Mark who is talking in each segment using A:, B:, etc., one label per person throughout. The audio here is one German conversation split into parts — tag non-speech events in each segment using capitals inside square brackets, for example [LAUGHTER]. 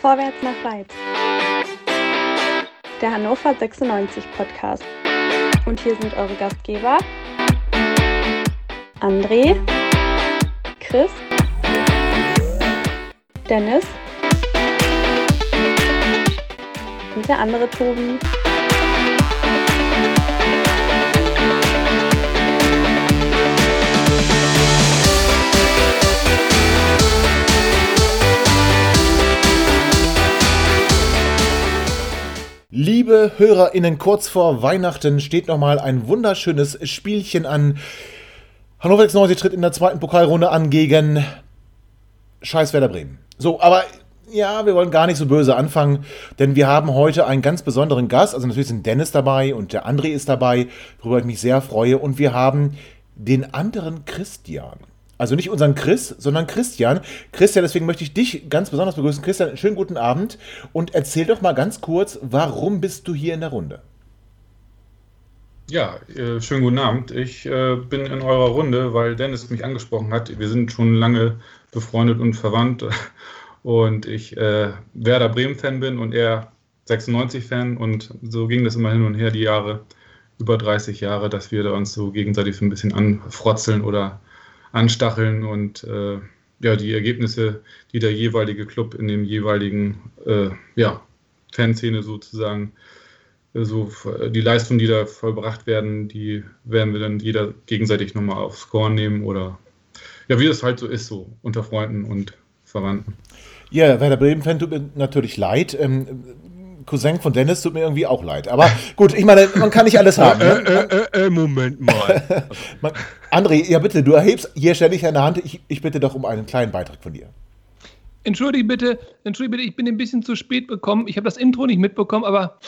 A: Vorwärts nach Weiz. Der Hannover 96 Podcast. Und hier sind eure Gastgeber André, Chris, Dennis und der andere Tobi.
B: Liebe HörerInnen, kurz vor Weihnachten steht nochmal ein wunderschönes Spielchen an. Hannover 96 tritt in der zweiten Pokalrunde an gegen Scheiß Werder Bremen. So, aber ja, wir wollen gar nicht so böse anfangen, denn wir haben heute einen ganz besonderen Gast. Also natürlich sind Dennis dabei und der André ist dabei, worüber ich mich sehr freue. Und wir haben den anderen Christian. Also nicht unseren Chris, sondern Christian. Christian, deswegen möchte ich dich ganz besonders begrüßen. Christian, schönen guten Abend und erzähl doch mal ganz kurz, warum bist du hier in der Runde?
C: Ja, äh, schönen guten Abend. Ich äh, bin in eurer Runde, weil Dennis mich angesprochen hat. Wir sind schon lange befreundet und verwandt [LAUGHS] und ich äh, Werder Bremen-Fan bin und er 96-Fan und so ging das immer hin und her die Jahre, über 30 Jahre, dass wir da uns so gegenseitig so ein bisschen anfrotzeln oder anstacheln und äh, ja, die Ergebnisse, die der jeweilige Club in dem jeweiligen äh, ja, Fanszene sozusagen, äh, so die Leistungen, die da vollbracht werden, die werden wir dann jeder gegenseitig nochmal aufs Korn nehmen oder ja, wie das halt so ist, so unter Freunden und Verwandten.
B: Ja, Werder Bremen-Fan tut mir natürlich leid. Ähm, Cousin von Dennis tut mir irgendwie auch leid. Aber gut, ich meine, man kann nicht alles haben.
D: Ne? Äh, äh, äh, Moment mal. [LAUGHS]
B: André, ja bitte, du erhebst hier ständig eine Hand. Ich, ich bitte doch um einen kleinen Beitrag von dir.
D: Entschuldige bitte, entschuldige bitte, ich bin ein bisschen zu spät bekommen. Ich habe das Intro nicht mitbekommen, aber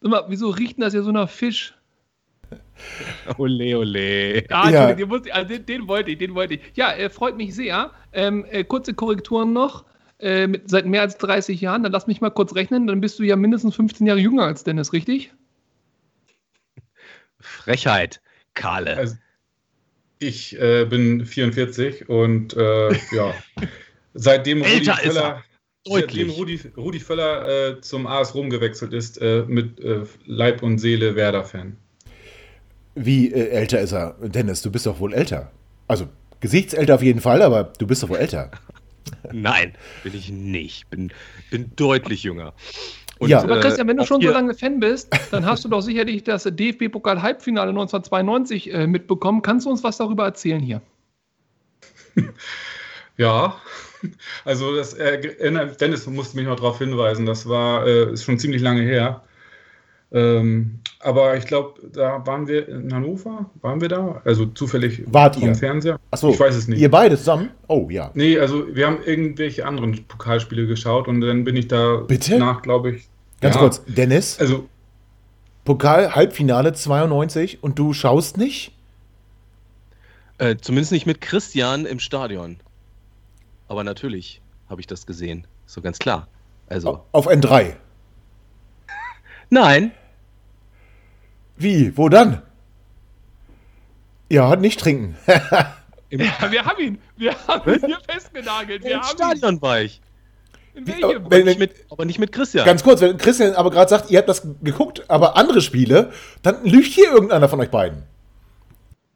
D: mal, wieso riecht das ja so nach Fisch? [LAUGHS]
E: Ole, ole.
D: Ah, ja. den, den, den, wollte ich, den wollte ich. Ja, äh, freut mich sehr. Ähm, äh, kurze Korrekturen noch. Äh, mit, seit mehr als 30 Jahren, dann lass mich mal kurz rechnen, dann bist du ja mindestens 15 Jahre jünger als Dennis, richtig?
E: Frechheit, Kahle. Also,
C: ich äh, bin 44 und äh, [LAUGHS] ja, seitdem Rudi Völler, seitdem Rudi, Rudi Völler äh, zum AS Rom gewechselt ist, äh, mit äh, Leib und Seele Werder-Fan.
B: Wie älter ist er? Dennis, du bist doch wohl älter. Also gesichtsälter auf jeden Fall, aber du bist doch wohl älter. [LAUGHS]
E: Nein, bin ich nicht. Bin, bin deutlich jünger.
D: Und, ja. Aber Christian, wenn du schon so lange Fan bist, dann hast du doch sicherlich das DFB-Pokal-Halbfinale 1992 äh, mitbekommen. Kannst du uns was darüber erzählen hier? [LAUGHS]
C: Ja, also das äh, Dennis musste mich noch darauf hinweisen, das war äh, ist schon ziemlich lange her. Ähm, aber ich glaube, da waren wir in Hannover, waren wir da? Also zufällig
B: Wart vom ihr?
C: Fernseher?
B: Achso, ich weiß es nicht. Ihr beide zusammen? Oh ja.
C: Nee, also wir haben irgendwelche anderen Pokalspiele geschaut und dann bin ich da
B: Bitte?
C: nach, glaube ich.
B: Ganz ja, kurz, Dennis?
C: Also.
B: Pokal Halbfinale 92 und du schaust nicht?
E: Äh, zumindest nicht mit Christian im Stadion. Aber natürlich habe ich das gesehen. So ganz klar. Also.
B: Auf N3.
E: Nein.
B: Wie? Wo dann? Ja, nicht trinken. [LAUGHS]
D: ja, wir haben ihn. Wir haben ihn hier festgenagelt. Wir
E: Im Stadion ihn. war ich.
D: In welchem?
E: Aber, nicht mit, aber nicht mit Christian.
B: Ganz kurz, wenn Christian aber gerade sagt, ihr habt das geguckt, aber andere Spiele, dann lügt hier irgendeiner von euch beiden.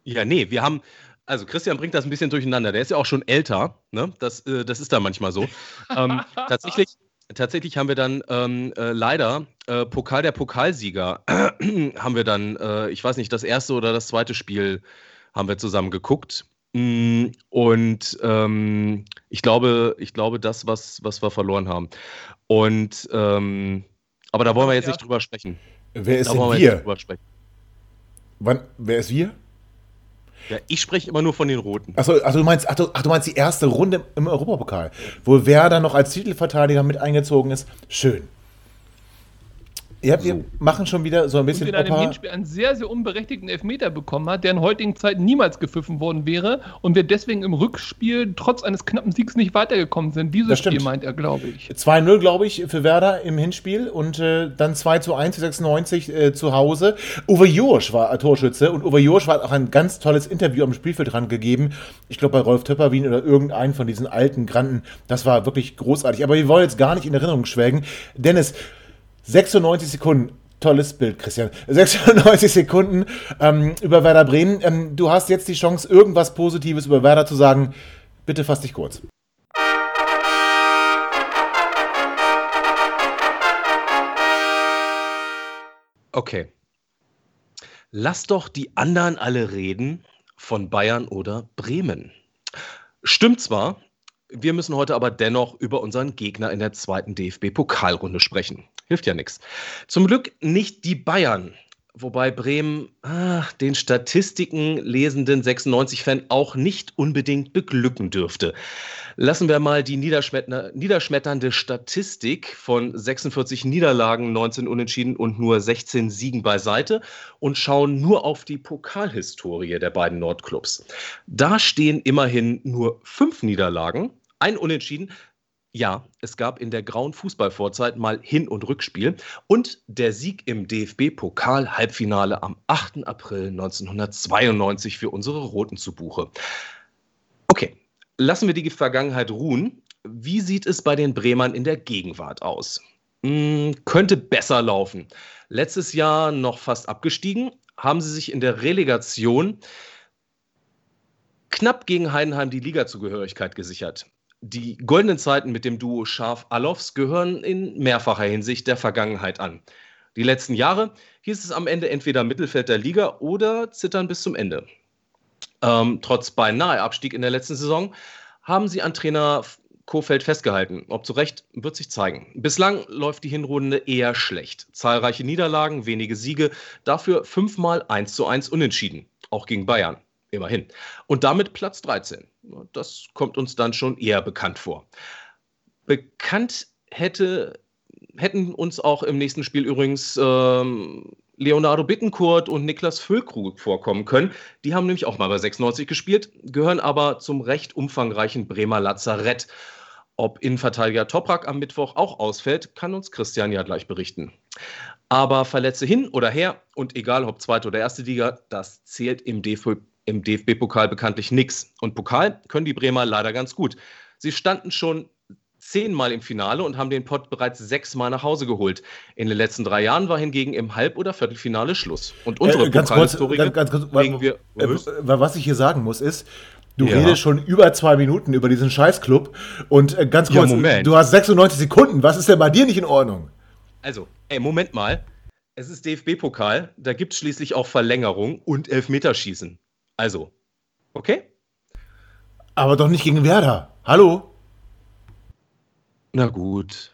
E: Ja, nee, wir haben, also Christian bringt das ein bisschen durcheinander. Der ist ja auch schon älter, ne? Das, äh, das ist da manchmal so. ähm, [LAUGHS] tatsächlich, tatsächlich haben wir dann ähm, äh, leider äh, Pokal der Pokalsieger [CLEARS THROAT] haben wir dann, äh, ich weiß nicht, das erste oder das zweite Spiel haben wir zusammen geguckt. Mm, und ähm, ich glaube, ich glaube, das, was, was wir verloren haben. Und ähm, aber da wollen wir jetzt nicht drüber sprechen.
B: Wer ist da denn wir? wir Wann, wer ist wir?
E: Ja, ich spreche immer nur von den Roten.
B: Achso, ach, du meinst, ach, du, ach, du meinst die erste Runde im Europapokal, wo Werder noch als Titelverteidiger mit eingezogen ist. Schön. Ja, wir so. machen schon wieder so ein bisschen.
D: Und in einem Hinspiel einen sehr, sehr unberechtigten Elfmeter bekommen hat, der in heutigen Zeiten niemals gepfiffen worden wäre und wir deswegen im Rückspiel trotz eines knappen Siegs nicht weitergekommen sind. Dieses Spiel meint er, glaube ich.
B: 2-0, glaube ich, für Werder im Hinspiel und äh, dann 2 zu 1 96 äh, zu Hause. Uwe Josch war Torschütze und Uwe Josch hat auch ein ganz tolles Interview am Spielfeld dran gegeben. Ich glaube bei Rolf Töpperwien oder irgendeinen von diesen alten Granden. Das war wirklich großartig. Aber wir wollen jetzt gar nicht in Erinnerung schwelgen. Dennis, 96 Sekunden. Tolles Bild, Christian. 96 Sekunden ähm, über Werder Bremen. Ähm, du hast jetzt die Chance, irgendwas Positives über Werder zu sagen. Bitte fass dich kurz.
E: Okay. Lass doch die anderen alle reden von Bayern oder Bremen. Stimmt zwar, wir müssen heute aber dennoch über unseren Gegner in der zweiten DFB-Pokalrunde sprechen. Hilft ja nichts. Zum Glück nicht die Bayern. Wobei Bremen ah, den Statistiken lesenden 96-Fan auch nicht unbedingt beglücken dürfte. Lassen wir mal die niederschmetternde Statistik von 46 Niederlagen, 19 Unentschieden und nur 16 Siegen beiseite und schauen nur auf die Pokalhistorie der beiden Nordclubs. Da stehen immerhin nur fünf Niederlagen, ein Unentschieden, ja, es gab in der grauen Fußballvorzeit mal Hin- und Rückspiel und der Sieg im DFB-Pokal-Halbfinale am 8. April 1992 für unsere Roten zu Buche. Okay, lassen wir die Vergangenheit ruhen. Wie sieht es bei den Bremern in der Gegenwart aus? Hm, könnte besser laufen. Letztes Jahr noch fast abgestiegen, haben sie sich in der Relegation knapp gegen Heidenheim die Ligazugehörigkeit gesichert. Die goldenen Zeiten mit dem Duo Scharf-Alofs gehören in mehrfacher Hinsicht der Vergangenheit an. Die letzten Jahre hieß es am Ende entweder Mittelfeld der Liga oder zittern bis zum Ende. Ähm, trotz beinahe Abstieg in der letzten Saison haben sie an Trainer Kofeld festgehalten. Ob zu Recht, wird sich zeigen. Bislang läuft die Hinrunde eher schlecht. Zahlreiche Niederlagen, wenige Siege, dafür fünfmal 1 zu 1 unentschieden, auch gegen Bayern. Immerhin. Und damit Platz 13. Das kommt uns dann schon eher bekannt vor. Bekannt hätte, hätten uns auch im nächsten Spiel übrigens ähm, Leonardo Bittencourt und Niklas Füllkrug vorkommen können. Die haben nämlich auch mal bei 96 gespielt, gehören aber zum recht umfangreichen Bremer Lazarett. Ob Innenverteidiger Toprak am Mittwoch auch ausfällt, kann uns Christian ja gleich berichten. Aber Verletze hin oder her und egal ob zweite oder erste Liga, das zählt im DFB im DFB-Pokal bekanntlich nichts. Und Pokal können die Bremer leider ganz gut. Sie standen schon zehnmal im Finale und haben den Pott bereits sechsmal nach Hause geholt. In den letzten drei Jahren war hingegen im Halb- oder Viertelfinale Schluss. Und unsere
B: äh, ganz kurz, ganz, ganz kurz, wir, äh, was ich hier sagen muss ist, Du ja. redest schon über zwei Minuten über diesen Scheißclub und äh, ganz kurz, ja, du hast 96 Sekunden. Was ist denn bei dir nicht in Ordnung?
E: Also, ey, Moment mal. Es ist DFB-Pokal, da gibt es schließlich auch Verlängerung und Elfmeterschießen. Also, okay?
B: Aber doch nicht gegen Werder. Hallo?
E: Na gut.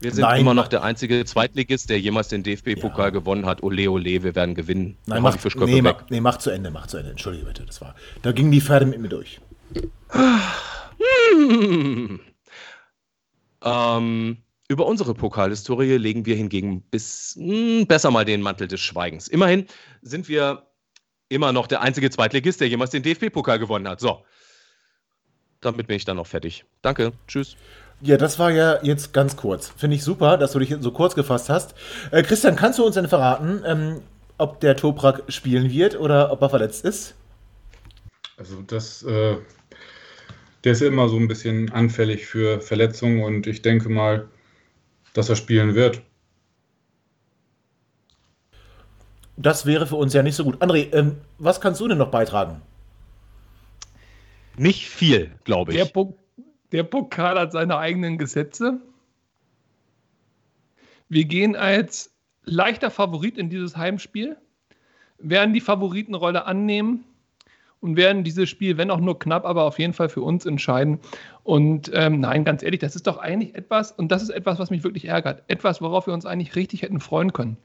E: Wir sind Nein. immer noch der einzige Zweitligist, der jemals den DFB-Pokal ja. gewonnen hat. Ole, ole, wir werden gewinnen.
B: Nein, mach, nee, mach, nee, mach zu Ende, mach zu Ende. Entschuldige bitte, das war. Da gingen die Pferde mit mir durch.
E: Hm. Ähm, über unsere Pokalhistorie legen wir hingegen bis mh, hm, besser mal den Mantel des Schweigens. Immerhin sind wir immer noch der einzige Zweitligist, der jemals den DFB-Pokal gewonnen hat. So. Damit bin ich dann noch fertig. Danke. Tschüss.
B: Ja, das war ja jetzt ganz kurz. Finde ich super, dass du dich so kurz gefasst hast. Äh, Christian, kannst du uns denn verraten, ähm, ob der Toprak spielen wird oder ob er verletzt ist?
C: Also das, äh, der ist ja immer so ein bisschen anfällig für Verletzungen und ich denke mal, dass er spielen wird.
B: Das wäre für uns ja nicht so gut. André, ähm, was kannst du denn noch beitragen?
E: Nicht viel, glaube ich.
D: Der, po der Pokal hat seine eigenen Gesetze. Wir gehen als leichter Favorit in dieses Heimspiel, werden die Favoritenrolle annehmen und werden dieses Spiel, wenn auch nur knapp, aber auf jeden Fall für uns entscheiden. Und ähm, nein, ganz ehrlich, das ist doch eigentlich etwas, und das ist etwas, was mich wirklich ärgert, etwas, worauf wir uns eigentlich richtig hätten freuen können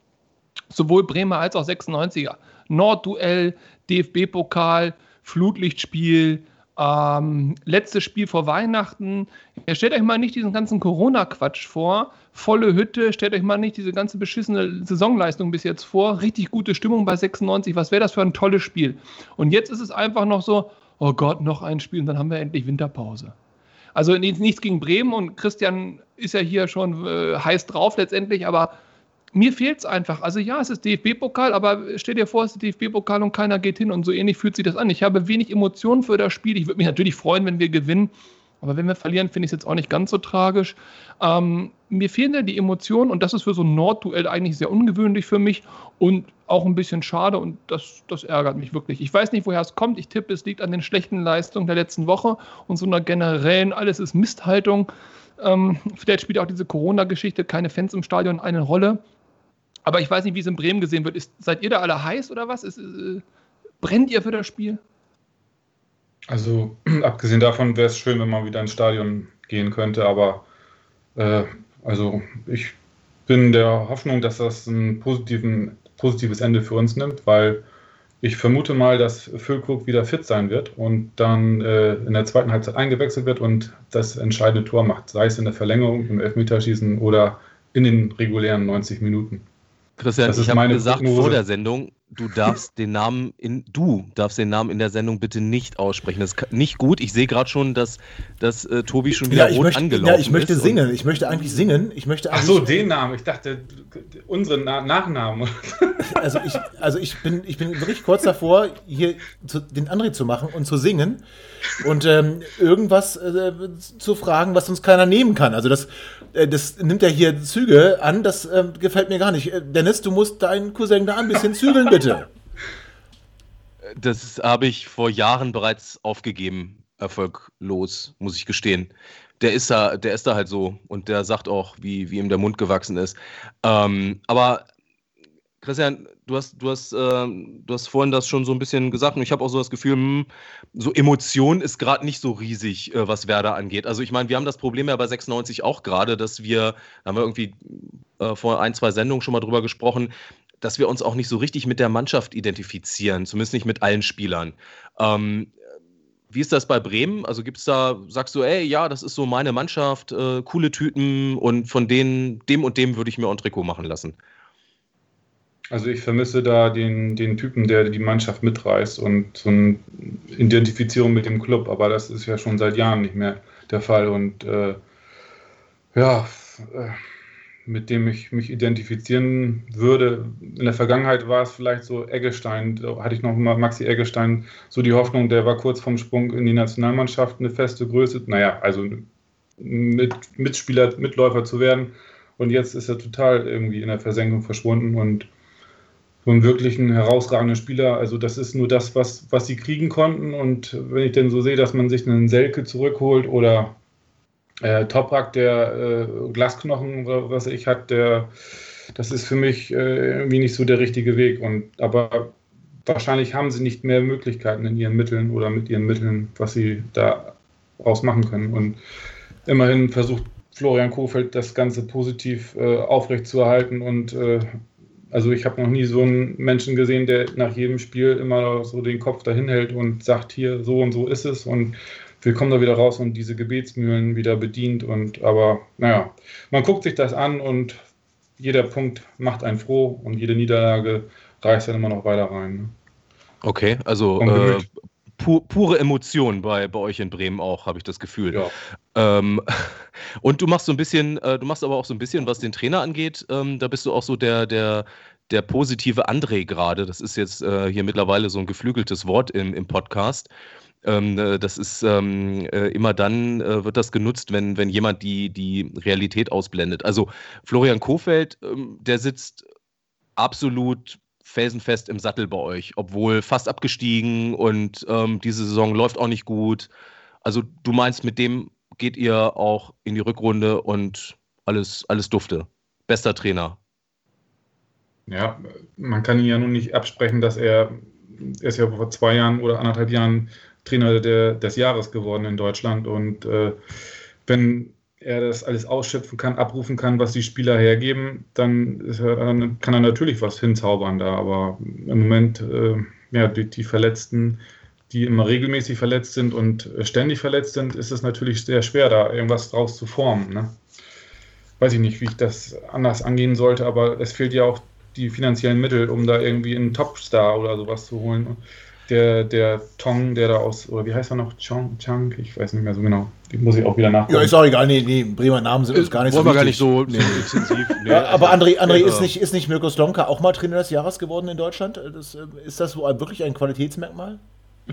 D: sowohl Bremer als auch 96er. Nordduell, DFB-Pokal, Flutlichtspiel, Ähm, letztes Spiel vor Weihnachten. Ja, stellt euch mal nicht diesen ganzen Corona-Quatsch vor. Volle Hütte, stellt euch mal nicht diese ganze beschissene Saisonleistung bis jetzt vor. Richtig gute Stimmung bei 96. Was wäre das für ein tolles Spiel? Und jetzt ist es einfach noch so, oh Gott, noch ein Spiel und dann haben wir endlich Winterpause. Also nichts gegen Bremen und Christian ist ja hier schon äh, heiß drauf letztendlich, aber mir fehlt es einfach. Also ja, es ist DFB-Pokal, aber stell dir vor, es ist DFB-Pokal und keiner geht hin und so ähnlich fühlt sich das an. Ich habe wenig Emotionen für das Spiel. Ich würde mich natürlich freuen, wenn wir gewinnen. Aber wenn wir verlieren, finde ich es jetzt auch nicht ganz so tragisch. Ähm, mir fehlen ja die Emotionen und das ist für so ein Nordduell eigentlich sehr ungewöhnlich für mich und auch ein bisschen schade und das, das ärgert mich wirklich. Ich weiß nicht, woher es kommt. Ich tippe, es liegt an den schlechten Leistungen der letzten Woche und so einer generellen, alles ist Misthaltung. Ähm, vielleicht spielt auch diese Corona-Geschichte, keine Fans im Stadion, eine Rolle. Aber ich weiß nicht, wie es in Bremen gesehen wird. Ist, seid ihr da alle heiß oder was? Ist, äh, brennt ihr für das Spiel?
C: Also, [CLEARS THROAT] abgesehen davon wäre es schön, wenn man wieder ins Stadion gehen könnte, aber äh, also ich bin der Hoffnung, dass das ein positives Ende für uns nimmt, weil ich vermute mal, dass Füllkrug wieder fit sein wird und dann äh, in der zweiten Halbzeit eingewechselt wird und das entscheidende Tor macht, sei es in der Verlängerung, im Elfmeterschießen oder in den regulären 90 Minuten.
E: Christian, ich habe gesagt Prognose. vor der Sendung, du darfst den Namen in du darfst den Namen in der Sendung bitte nicht aussprechen. Das ist nicht gut. Ich sehe gerade schon, dass, dass äh, Tobi schon wieder
B: ja,
E: rot
B: möchte,
E: angelaufen
B: Ja, ich möchte singen. Ich möchte eigentlich singen. Ich möchte
C: Ach so, den Namen. Ich dachte unseren Na Nachnamen. [LAUGHS]
B: Also ich, also ich bin, ich bin wirklich kurz davor, hier zu, den André zu machen und zu singen und ähm, irgendwas äh, zu fragen, was uns keiner nehmen kann. Also das, das nimmt ja hier Züge an. Das äh, gefällt mir gar nicht. Äh, Dennis, du musst deinen Cousin da ein bisschen zügeln, bitte. [LAUGHS]
E: Das habe ich vor Jahren bereits aufgegeben, erfolglos, muss ich gestehen. Der ist da, der ist da halt so und der sagt auch, wie, wie ihm der Mund gewachsen ist. Ähm, aber Christian, du hast, du, hast, äh, du hast vorhin das schon so ein bisschen gesagt und ich habe auch so das Gefühl, mh, hm, so Emotion ist gerade nicht so riesig, äh, was Werder angeht. Also ich meine, wir haben das Problem ja bei 96 auch gerade, dass wir, da haben wir irgendwie äh, vor ein, zwei Sendungen schon mal drüber gesprochen, dass wir uns auch nicht so richtig mit der Mannschaft identifizieren, zumindest nicht mit allen Spielern. Ähm, wie ist das bei Bremen? Also gibt es da, sagst du, ey, ja, das ist so meine Mannschaft, äh, coole Typen und von denen, dem und dem würde ich mir auch ein Trikot machen lassen?
C: Also ich vermisse da den, den Typen, der die Mannschaft mitreißt und so eine Identifizierung mit dem Club, aber das ist ja schon seit Jahren nicht mehr der Fall. Und äh, ja, äh, mit dem ich mich identifizieren würde. In der Vergangenheit war es vielleicht so Eggestein, da hatte ich noch mal Maxi Eggestein, so die Hoffnung, der war kurz vorm Sprung in die Nationalmannschaft, eine feste Größe, naja, also mit, Mitspieler, Mitläufer zu werden. Und jetzt ist er total irgendwie in der Versenkung verschwunden. Und so einen wirklichen herausragenden Spieler, also das ist nur das, was, was sie kriegen konnten. Und wenn ich denn so sehe, dass man sich einen Selke zurückholt oder äh, Toprak, der äh, Glasknochen was ich hat, der, das ist für mich äh, irgendwie nicht so der richtige Weg. Und aber wahrscheinlich haben sie nicht mehr Möglichkeiten in ihren Mitteln oder mit ihren Mitteln, was sie da ausmachen können. Und immerhin versucht Florian Kofeld das Ganze positiv äh, aufrechtzuerhalten und äh, also ich habe noch nie so einen Menschen gesehen, der nach jedem Spiel immer so den Kopf dahin hält und sagt, hier so und so ist es und wir kommen da wieder raus und diese Gebetsmühlen wieder bedient. Und aber naja, man guckt sich das an und jeder Punkt macht einen froh und jede Niederlage reißt dann immer noch weiter rein. Ne?
E: Okay, also äh, pu pure Emotion bei, bei euch in Bremen auch, habe ich das Gefühl. Ja. Ähm, [LAUGHS] und du machst so ein bisschen, äh, du machst aber auch so ein bisschen, was den Trainer angeht, ähm, da bist du auch so der, der, der positive André gerade. Das ist jetzt äh, hier mittlerweile so ein geflügeltes Wort im, im Podcast. Ähm, äh, das ist ähm, äh, immer dann äh, wird das genutzt, wenn, wenn jemand die, die Realität ausblendet. Also Florian Kofeld, ähm, der sitzt absolut felsenfest im Sattel bei euch, obwohl fast abgestiegen und ähm, diese Saison läuft auch nicht gut. Also du meinst, mit dem geht ihr auch in die Rückrunde und alles, alles dufte. Bester Trainer.
C: Ja, man kann ihn ja nun nicht absprechen, dass er, er ist ja vor zwei Jahren oder anderthalb Jahren Trainer der, des Jahres geworden in Deutschland. Und äh, wenn er das alles ausschöpfen kann, abrufen kann, was die Spieler hergeben, dann, dann kann er natürlich was hinzaubern da. Aber im Moment, äh, ja, die, die, Verletzten, die immer regelmäßig verletzt sind und ständig verletzt sind, ist es natürlich sehr schwer, da irgendwas draus zu formen. Ne? Weiß ich nicht, wie ich das anders angehen sollte, aber es fehlt ja auch die finanziellen Mittel, um da irgendwie einen Topstar oder sowas zu holen. Der, der Tong, der da aus, oder wie heißt er noch? Chong, Chang? Ich weiß nicht mehr so genau. Die muss ich auch wieder nachgucken.
B: Ja, ist auch egal. Nee, nee, Bremer Namen sind uns gar nicht
E: Wollen
B: so
E: wir gar nicht so, so intensiv. [LAUGHS] Nee,
B: Ja, aber
E: also,
B: André, André
E: äh,
B: ist, nicht, ist nicht Mirko Slomka auch mal Trainer des Jahres geworden in Deutschland? Das, äh, ist das wirklich ein Qualitätsmerkmal?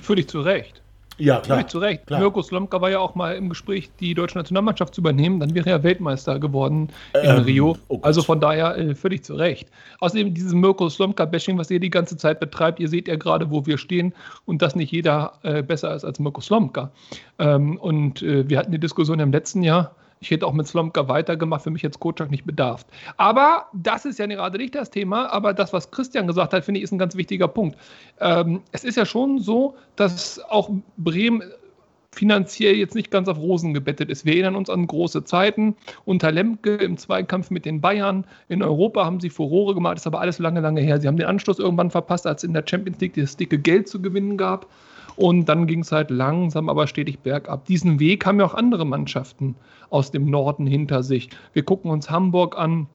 D: Völlig zu Recht.
B: Ja, klar.
D: Völlig zu Recht.
B: Klar.
D: Mirko Slomka war ja auch mal im Gespräch, die deutsche Nationalmannschaft zu übernehmen. Dann wäre er Weltmeister geworden in
B: Ähm,
D: Rio.
B: oh
D: also von daher äh, völlig zu Recht. Außerdem dieses Mirko Slomka-Bashing, was ihr die ganze Zeit betreibt, ihr seht ja gerade, wo wir stehen und dass nicht jeder äh, besser ist als Mirko Slomka. Ähm, und äh, wir hatten die Diskussion im letzten Jahr. Ich hätte auch mit Slomka weitergemacht, für mich jetzt Kotschak nicht bedarf. Aber das ist ja gerade nicht das Thema, aber das, was Christian gesagt hat, finde ich, ist ein ganz wichtiger Punkt. Ähm, es ist ja schon so, dass auch Bremen finanziell jetzt nicht ganz auf Rosen gebettet ist. Wir erinnern uns an große Zeiten unter Lemke im Zweikampf mit den Bayern. In Europa haben sie Furore gemacht, ist aber alles lange, lange her. Sie haben den Anschluss irgendwann verpasst, als es in der Champions League das dicke Geld zu gewinnen gab. Und dann ging es halt langsam, aber stetig bergab. Diesen Weg haben ja auch andere Mannschaften aus dem Norden hinter sich. Wir gucken uns Hamburg an,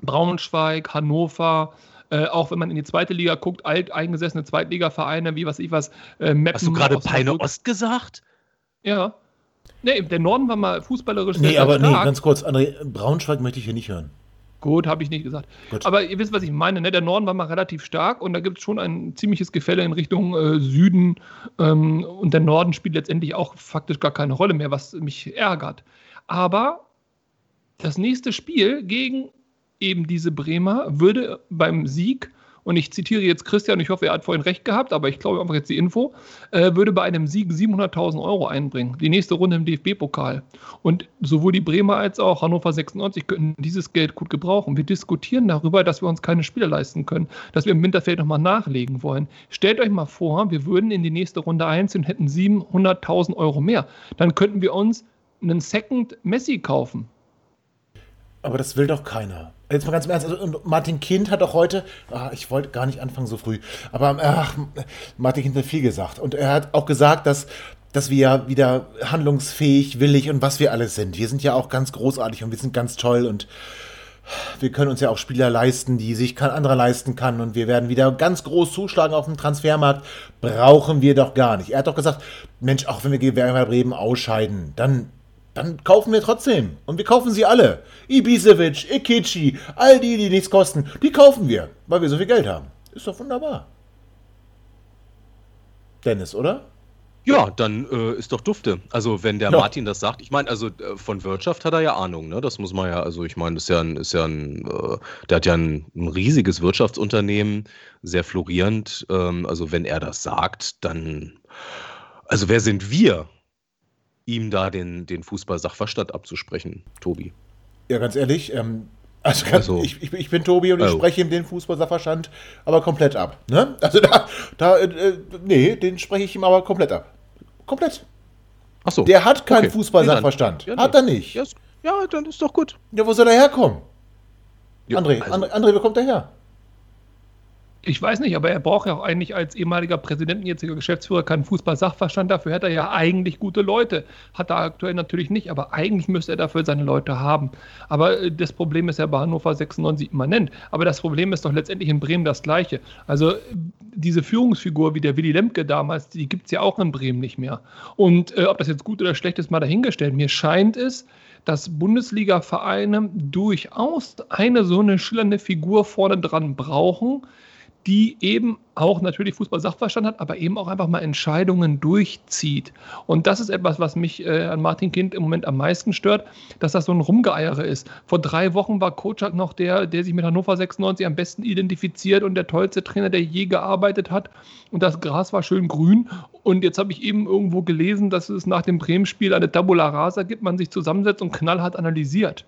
D: Braunschweig, Hannover, äh, auch wenn man in die zweite Liga guckt, alteingesessene Zweitligavereine, wie was ich was, äh, Meppen.
E: Hast du gerade Peine. Ost gesagt?
D: Ja. Nee, der Norden war mal fußballerisch
B: Nee,
D: sehr
B: aber nee,
D: stark.
B: ganz kurz, André, Braunschweig möchte ich hier nicht hören.
D: Gut, habe ich nicht gesagt.
B: Gut.
D: Aber ihr wisst, was ich meine. Ne? Der Norden war mal relativ stark und da gibt es schon ein ziemliches Gefälle in Richtung äh, Süden. Ähm, und der Norden spielt letztendlich auch faktisch gar keine Rolle mehr, was mich ärgert. Aber das nächste Spiel gegen eben diese Bremer würde beim Sieg, und ich zitiere jetzt Christian, ich hoffe, er hat vorhin recht gehabt, aber ich glaube einfach jetzt die Info, äh, würde bei einem Sieg 700.000 Euro einbringen. Die nächste Runde im DFB-Pokal. Und sowohl die Bremer als auch Hannover 96 könnten dieses Geld gut gebrauchen. Wir diskutieren darüber, dass wir uns keine Spiele leisten können, dass wir im Winter vielleicht nochmal nachlegen wollen. Stellt euch mal vor, wir würden in die nächste Runde einziehen und hätten 700.000 Euro mehr. Dann könnten wir uns einen Second Messi kaufen.
B: Aber das will doch keiner. Jetzt mal ganz im Ernst, also, Martin Kind hat auch heute, ah, ich wollte gar nicht anfangen so früh, aber ach, Martin Kind hat viel gesagt. Und er hat auch gesagt, dass, dass wir ja wieder handlungsfähig, willig und was wir alles sind. Wir sind ja auch ganz großartig und wir sind ganz toll und wir können uns ja auch Spieler leisten, die sich kein anderer leisten kann und wir werden wieder ganz groß zuschlagen auf dem Transfermarkt. Brauchen wir doch gar nicht. Er hat doch gesagt, Mensch, auch wenn wir Werder Bremen ausscheiden, dann dann kaufen wir trotzdem. Und wir kaufen sie alle. Ibisevic, Ikichi, all die, die nichts kosten, die kaufen wir, weil wir so viel Geld haben. Ist doch wunderbar. Dennis, oder?
E: Ja, dann äh, ist doch dufte. Also wenn der
B: Ja.
E: Martin das sagt, ich meine, also äh, von Wirtschaft hat er ja Ahnung, ne? Das muss man ja, also ich meine, das ist ja ein, ist ja ein, äh, der hat ja ein, ein riesiges Wirtschaftsunternehmen, sehr florierend. Ähm, also wenn er das sagt, dann, also wer sind wir, ihm da den, den Fußball-Sachverstand abzusprechen, Tobi?
B: Ja, ganz ehrlich, ähm, also, ganz,
E: Also-
B: ich, ich, ich bin Tobi und ich
E: Oh.
B: spreche ihm den Fußballsachverstand aber komplett ab. Ne? Also da, da äh, nee, den spreche ich ihm aber komplett ab. Komplett.
E: Achso.
B: Der hat keinen
E: Okay.
B: Fußballsachverstand.
E: Dann-
B: hat er nicht.
E: Ja, ja, dann ist doch gut.
B: Ja, wo soll er herkommen?
E: Ja,
B: André,
E: also-
B: André, André, wo kommt er her?
D: Ich weiß nicht, aber er braucht ja auch eigentlich als ehemaliger Präsident jetziger Geschäftsführer keinen Fußball-Sachverstand. Dafür hat er ja eigentlich gute Leute. Hat er aktuell natürlich nicht, aber eigentlich müsste er dafür seine Leute haben. Aber äh, das Problem ist ja bei Hannover 96 immanent. Aber das Problem ist doch letztendlich in Bremen das gleiche. Also diese Führungsfigur wie der Willy Lemke damals, die gibt es ja auch in Bremen nicht mehr. Und äh, ob das jetzt gut oder schlecht ist, mal dahingestellt. Mir scheint es, dass Bundesliga-Vereine durchaus eine so eine schillernde Figur vorne dran brauchen, die eben auch natürlich Fußball-Sachverstand hat, aber eben auch einfach mal Entscheidungen durchzieht. Und das ist etwas, was mich äh, an Martin Kind im Moment am meisten stört, dass das so ein Rumgeeiere ist. Vor drei Wochen war Kocak noch der, der sich mit Hannover 96 am besten identifiziert und der tollste Trainer, der je gearbeitet hat. Und das Gras war schön grün. Und jetzt habe ich eben irgendwo gelesen, dass es nach dem Bremen-Spiel eine Tabula Rasa gibt, man sich zusammensetzt und knallhart analysiert.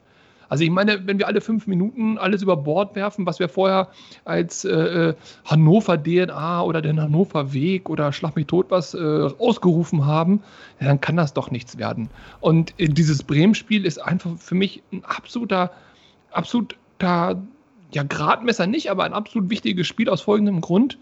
D: Also ich meine, wenn wir alle fünf Minuten alles über Bord werfen, was wir vorher als äh, äh, Hannover DNA oder den Hannover Weg oder Schlag mich tot was äh, ausgerufen haben, ja, dann kann das doch nichts werden. Und äh, dieses Bremen-Spiel ist einfach für mich ein absoluter, absoluter, ja, Gradmesser nicht, aber ein absolut wichtiges Spiel aus folgendem Grund.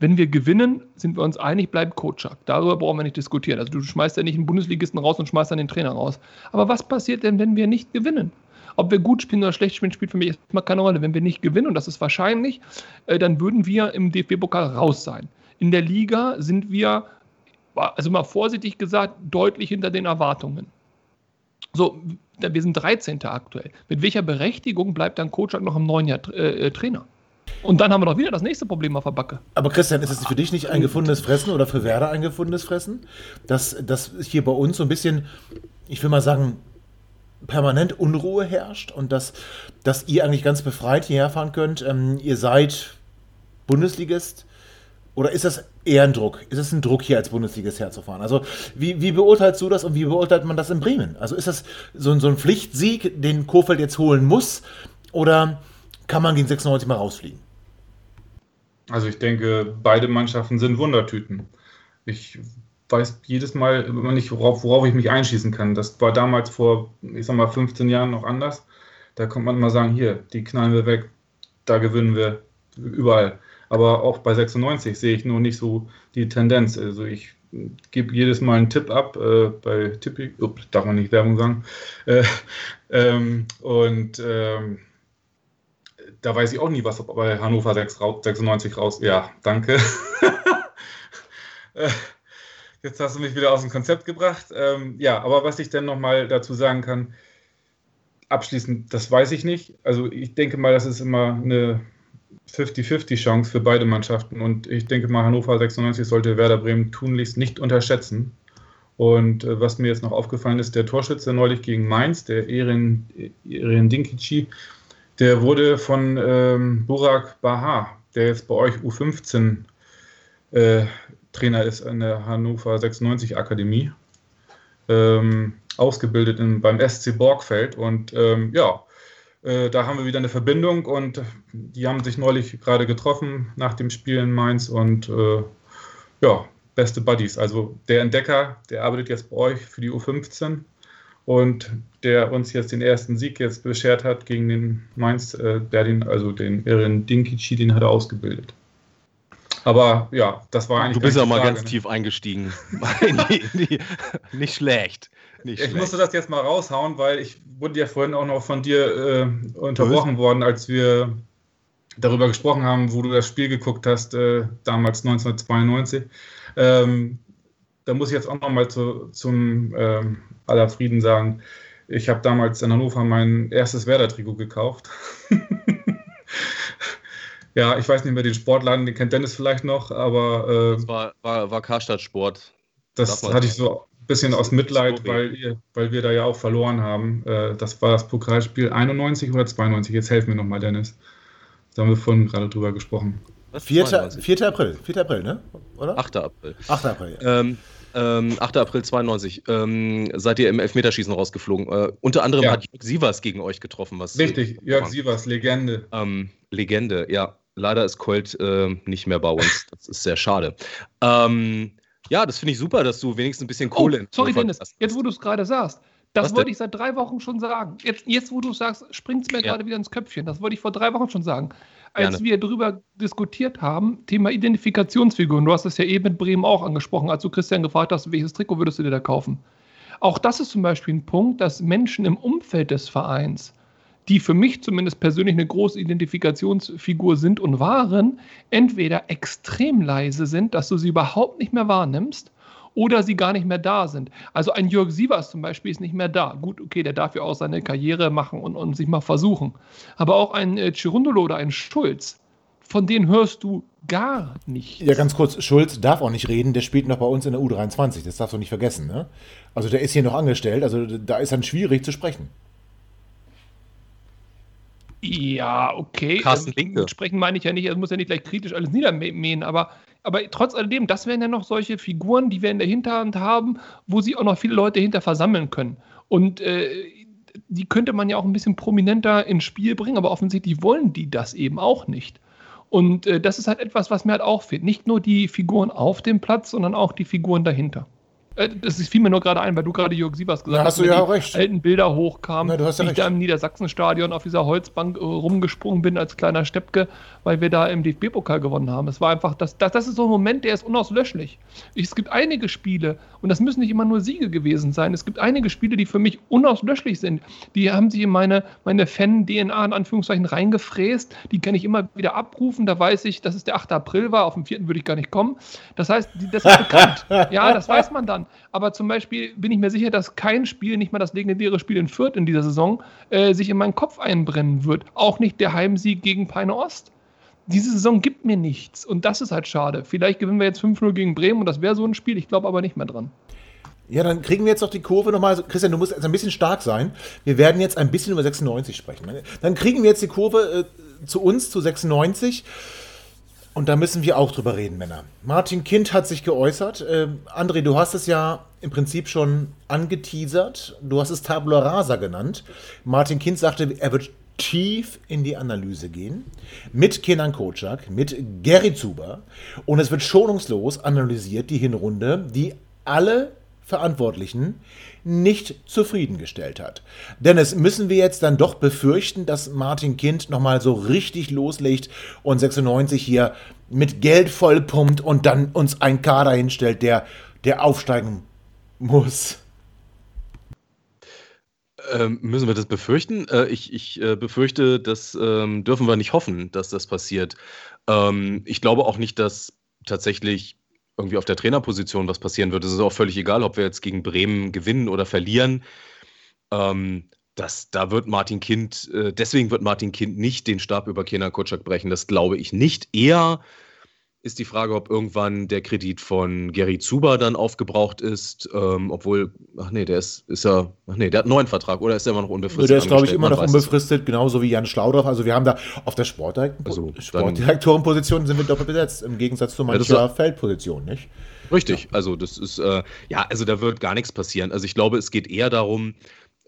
D: Wenn wir gewinnen, sind wir uns einig, bleibt Kotschak. Darüber brauchen wir nicht diskutieren. Also du schmeißt ja nicht einen Bundesligisten raus und schmeißt dann den Trainer raus. Aber was passiert denn, wenn wir nicht gewinnen? Ob wir gut spielen oder schlecht spielen, spielt für mich erstmal keine Rolle. Wenn wir nicht gewinnen, und das ist wahrscheinlich, äh, dann würden wir im DFB-Pokal raus sein. In der Liga sind wir, also mal vorsichtig gesagt, deutlich hinter den Erwartungen. So, wir sind 13. aktuell. Mit welcher Berechtigung bleibt dann Kotschak noch im neuen Jahr äh, äh, Trainer? Und dann haben wir doch wieder das nächste Problem auf der Backe.
B: Aber Christian, ist es für dich nicht ein gefundenes Fressen oder für Werder ein gefundenes Fressen? Dass, dass hier bei uns so ein bisschen, ich will mal sagen, permanent Unruhe herrscht und dass, dass ihr eigentlich ganz befreit hierher fahren könnt. Ähm, ihr seid Bundesligist. Oder ist das eher ein Druck? Ist es ein Druck, hier als Bundesligist herzufahren? Also, wie, wie beurteilst du das und wie beurteilt man das in Bremen? Also, ist das so, so ein Pflichtsieg, den Kofeld jetzt holen muss? Oder kann man gegen 96 mal rausfliegen?
C: Also, ich denke, beide Mannschaften sind Wundertüten. Ich weiß jedes Mal immer nicht, worauf, worauf ich mich einschießen kann. Das war damals vor, ich sag mal, 15 Jahren noch anders. Da kommt man immer sagen, hier, die knallen wir weg, da gewinnen wir überall. Aber auch bei 96 sehe ich nur nicht so die Tendenz. Also ich gebe jedes Mal einen Tipp ab äh, bei Tippi, ups, darf man nicht Werbung sagen. Äh, [LAUGHS] ähm, und ähm, da weiß ich auch nie, was bei Hannover 6, 96 raus. Ja, danke. [LAUGHS] Äh, jetzt hast du mich wieder aus dem Konzept gebracht. Ähm, ja, aber was ich denn nochmal dazu sagen kann, abschließend, das weiß ich nicht. Also ich denke mal, das ist immer eine 50-50 Chance für beide Mannschaften. Und ich denke mal, Hannover 96 sollte Werder Bremen tunlichst nicht unterschätzen. Und äh, was mir jetzt noch aufgefallen ist, der Torschütze neulich gegen Mainz, der Erin, Erin Dinkici, der wurde von ähm, Burak Baha, der jetzt bei euch U15 äh, Trainer ist an der Hannover 96 Akademie, ähm, ausgebildet in, beim SC Borgfeld. Und ähm, ja, äh, da haben wir wieder eine Verbindung und die haben sich neulich gerade getroffen nach dem Spiel in Mainz und äh, ja, beste Buddies. Also der Entdecker, der arbeitet jetzt bei euch für die U15 und der uns jetzt den ersten Sieg jetzt beschert hat gegen den Mainz, äh, der den, also den Erin Dinkici, den hat er ausgebildet. Aber ja, das war eigentlich.
E: Du bist ja mal ganz ne? tief eingestiegen. [LAUGHS] nicht schlecht.
C: Nicht ich schlecht. musste das jetzt mal raushauen, weil ich wurde ja vorhin auch noch von dir äh, unterbrochen Böse. worden, als wir darüber gesprochen haben, wo du das Spiel geguckt hast, äh, damals 1992. Ähm, da muss ich jetzt auch noch mal zu, zum ähm, aller Frieden sagen, ich habe damals in Hannover mein erstes Werder-Trikot gekauft. [LAUGHS] ja, ich weiß nicht mehr den Sportladen, den kennt Dennis vielleicht noch, aber.
E: Äh, das war, war, war Karstadt Sport.
C: Das hatte ich so bisschen aus Mitleid, weil, weil wir da ja auch verloren haben. Äh, das war das Pokalspiel 91 oder 92. Jetzt helfen wir nochmal, Dennis. Da haben wir vorhin gerade drüber gesprochen.
B: 4. 4. April, 4. April, ne?
E: Oder? 8. April.
B: 8. April, ja.
E: Ähm, ähm, 8. April 92. Ähm, seid ihr im Elfmeterschießen rausgeflogen. Äh, unter anderem ja. hat Jörg Sievers gegen euch getroffen. Was
C: Richtig, Jörg Sievers, Legende.
E: Ähm, Legende, ja. Leider ist Colt äh, nicht mehr bei uns. Das ist sehr schade. Ähm, ja, das finde ich super, dass du wenigstens ein bisschen Kohle.
D: Oh, sorry, Dennis, jetzt wo du es gerade sagst. Das Was wollte denn? ich seit drei Wochen schon sagen. Jetzt, jetzt wo du es sagst, springt es mir ja. gerade wieder ins Köpfchen. Das wollte ich vor drei Wochen schon sagen. Als Gerne. wir darüber diskutiert haben, Thema Identifikationsfiguren, du hast es ja eben mit Bremen auch angesprochen, als du Christian gefragt hast, welches Trikot würdest du dir da kaufen? Auch das ist zum Beispiel ein Punkt, dass Menschen im Umfeld des Vereins die für mich zumindest persönlich eine große Identifikationsfigur sind und waren, entweder extrem leise sind, dass du sie überhaupt nicht mehr wahrnimmst, oder sie gar nicht mehr da sind. Also ein Jörg Sievers zum Beispiel ist nicht mehr da. Gut, okay, der darf ja auch seine Karriere machen und, und sich mal versuchen. Aber auch ein äh, Chirundolo oder ein Schulz, von denen hörst du gar nichts.
B: Ja, ganz kurz, Schulz darf auch nicht reden, der spielt noch bei uns in der U23, das darfst du nicht vergessen. Ne? Also der ist hier noch angestellt, also da ist dann schwierig zu sprechen.
D: Ja, okay.
E: Carsten Linke.
D: Ähm, sprechen meine ich ja nicht, es muss ja nicht gleich kritisch alles niedermähen, aber, aber trotz alledem, das wären ja noch solche Figuren, die wir in der Hinterhand haben, wo sie auch noch viele Leute hinter versammeln können. Und äh, die könnte man ja auch ein bisschen prominenter ins Spiel bringen, aber offensichtlich wollen die das eben auch nicht. Und äh, das ist halt etwas, was mir halt auch fehlt. Nicht nur die Figuren auf dem Platz, sondern auch die Figuren dahinter. Äh, das fiel mir nur gerade ein, weil du gerade Jörg Siebers gesagt
B: ja,
D: hast,
B: hast du ja auch recht.
D: alten Bilder hochkamen,
B: hast ja
D: wie
B: recht.
D: ich da im Niedersachsenstadion auf dieser Holzbank äh, rumgesprungen bin als kleiner Steppke, weil wir da im DFB-Pokal gewonnen haben. Es war einfach, das, das, das ist so ein Moment, der ist unauslöschlich. Ich, es gibt einige Spiele, und das müssen nicht immer nur Siege gewesen sein, es gibt einige Spiele, die für mich unauslöschlich sind. Die haben sich in meine, meine Fan-DNA in Anführungszeichen reingefräst, die kann ich immer wieder abrufen, da weiß ich, dass es der 8. April war, auf den 4. würde ich gar nicht kommen. Das heißt, das ist bekannt. [LAUGHS] ja, das weiß man dann. Aber zum Beispiel bin ich mir sicher, dass kein Spiel, nicht mal das legendäre Spiel in Fürth in dieser Saison, äh, sich in meinen Kopf einbrennen wird. Auch nicht der Heimsieg gegen Peine Ost. Diese Saison gibt mir nichts und das ist halt schade. Vielleicht gewinnen wir jetzt 5-0 gegen Bremen und das wäre so ein Spiel, ich glaube aber nicht mehr dran.
B: Ja, dann kriegen wir jetzt noch die Kurve nochmal. Also, Christian, du musst jetzt ein bisschen stark sein. Wir werden jetzt ein bisschen über 96 sprechen. Dann kriegen wir jetzt die Kurve äh, zu uns, zu 96. Und da müssen wir auch drüber reden, Männer. Martin Kind hat sich geäußert. Ähm, André, du hast es ja im Prinzip schon angeteasert. Du hast es Tabula Rasa genannt. Martin Kind sagte, er wird tief in die Analyse gehen. Mit Kenan Kocak, mit Gary Zuber. Und es wird schonungslos analysiert, die Hinrunde, die alle Verantwortlichen nicht zufriedengestellt hat. Denn es müssen wir jetzt dann doch befürchten, dass Martin Kind nochmal so richtig loslegt und 96 hier mit Geld vollpumpt und dann uns einen Kader hinstellt, der, der aufsteigen muss.
E: Ähm, müssen wir das befürchten? Äh, ich ich äh, befürchte, das ähm, dürfen wir nicht hoffen, dass das passiert. Ähm, ich glaube auch nicht, dass tatsächlich irgendwie auf der Trainerposition was passieren wird. Es ist auch völlig egal, ob wir jetzt gegen Bremen gewinnen oder verlieren. Ähm, das, da wird Martin Kind, äh, deswegen wird Martin Kind nicht den Stab über Kenan Kutschak brechen. Das glaube ich nicht. Eher ist die Frage, ob irgendwann der Kredit von Gary Zuber dann aufgebraucht ist, ähm, obwohl, ach nee, der ist, ist ja, ach nee, der hat einen neuen Vertrag oder ist der immer noch unbefristet?
B: Der ist, glaube ich, immer noch unbefristet, genauso wie Jan Schlaudorf. Also wir haben da auf der
E: Also,
B: Sportdirektorenposition sind wir doppelt besetzt, im Gegensatz zu mancher
E: ist-
B: Feldposition, nicht?
E: Richtig, also das ist, äh, ja, also da wird gar nichts passieren. Also ich glaube, es geht eher darum,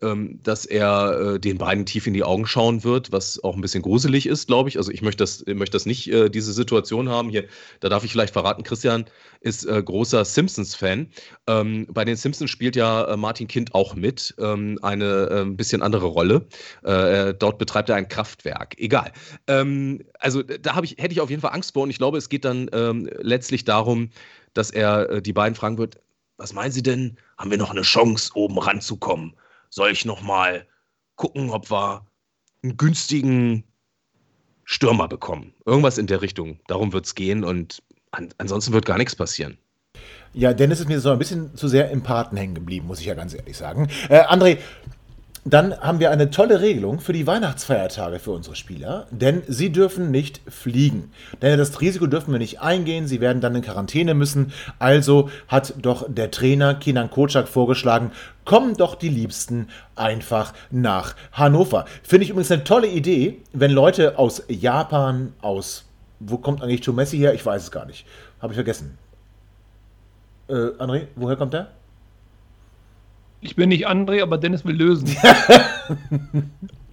E: dass er äh, den beiden tief in die Augen schauen wird, was auch ein bisschen gruselig ist, glaube ich. Also ich möchte das, möchte das nicht, äh, diese Situation haben. Hier, da darf ich vielleicht verraten, Christian ist äh, großer Simpsons-Fan. Ähm, bei den Simpsons spielt ja äh, Martin Kind auch mit, ähm, eine äh, ein bisschen andere Rolle. Äh, dort betreibt er ein Kraftwerk. Egal. Ähm, also da ich, hätte ich auf jeden Fall Angst vor und ich glaube, es geht dann ähm, letztlich darum, dass er die beiden fragen wird, was meinen Sie denn? Haben wir noch eine Chance, oben ranzukommen? Soll ich noch mal gucken, ob wir einen günstigen Stürmer bekommen? Irgendwas in der Richtung. Darum wird es gehen und an, ansonsten wird gar nichts passieren.
B: Ja, Dennis ist mir so ein bisschen zu sehr im Paten hängen geblieben, muss ich ja ganz ehrlich sagen. Äh, André, dann haben wir eine tolle Regelung für die Weihnachtsfeiertage für unsere Spieler, denn sie dürfen nicht fliegen. Denn das Risiko dürfen wir nicht eingehen, sie werden dann in Quarantäne müssen. Also hat doch der Trainer Kinan Kocak vorgeschlagen, kommen doch die Liebsten einfach nach Hannover. Finde ich übrigens eine tolle Idee, wenn Leute aus Japan, aus, wo kommt eigentlich Joe Messi her? Ich weiß es gar nicht. Habe ich vergessen. Äh, André, woher kommt der?
D: Ich bin nicht André, aber Dennis will lösen. [LAUGHS]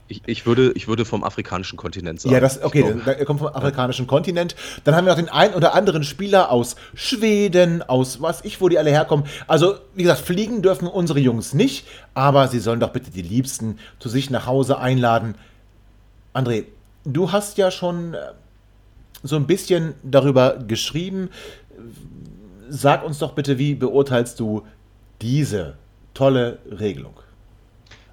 E: Ich, ich, würde, ich würde vom afrikanischen Kontinent sagen.
B: Ja, das, okay, der kommt vom afrikanischen Kontinent. Dann haben wir noch den einen oder anderen Spieler aus Schweden, aus was ich, wo die alle herkommen. Also, wie gesagt, fliegen dürfen unsere Jungs nicht, aber sie sollen doch bitte die Liebsten zu sich nach Hause einladen. André, du hast ja schon äh, so ein bisschen darüber geschrieben. Sag uns doch bitte, wie beurteilst du diese tolle Regelung?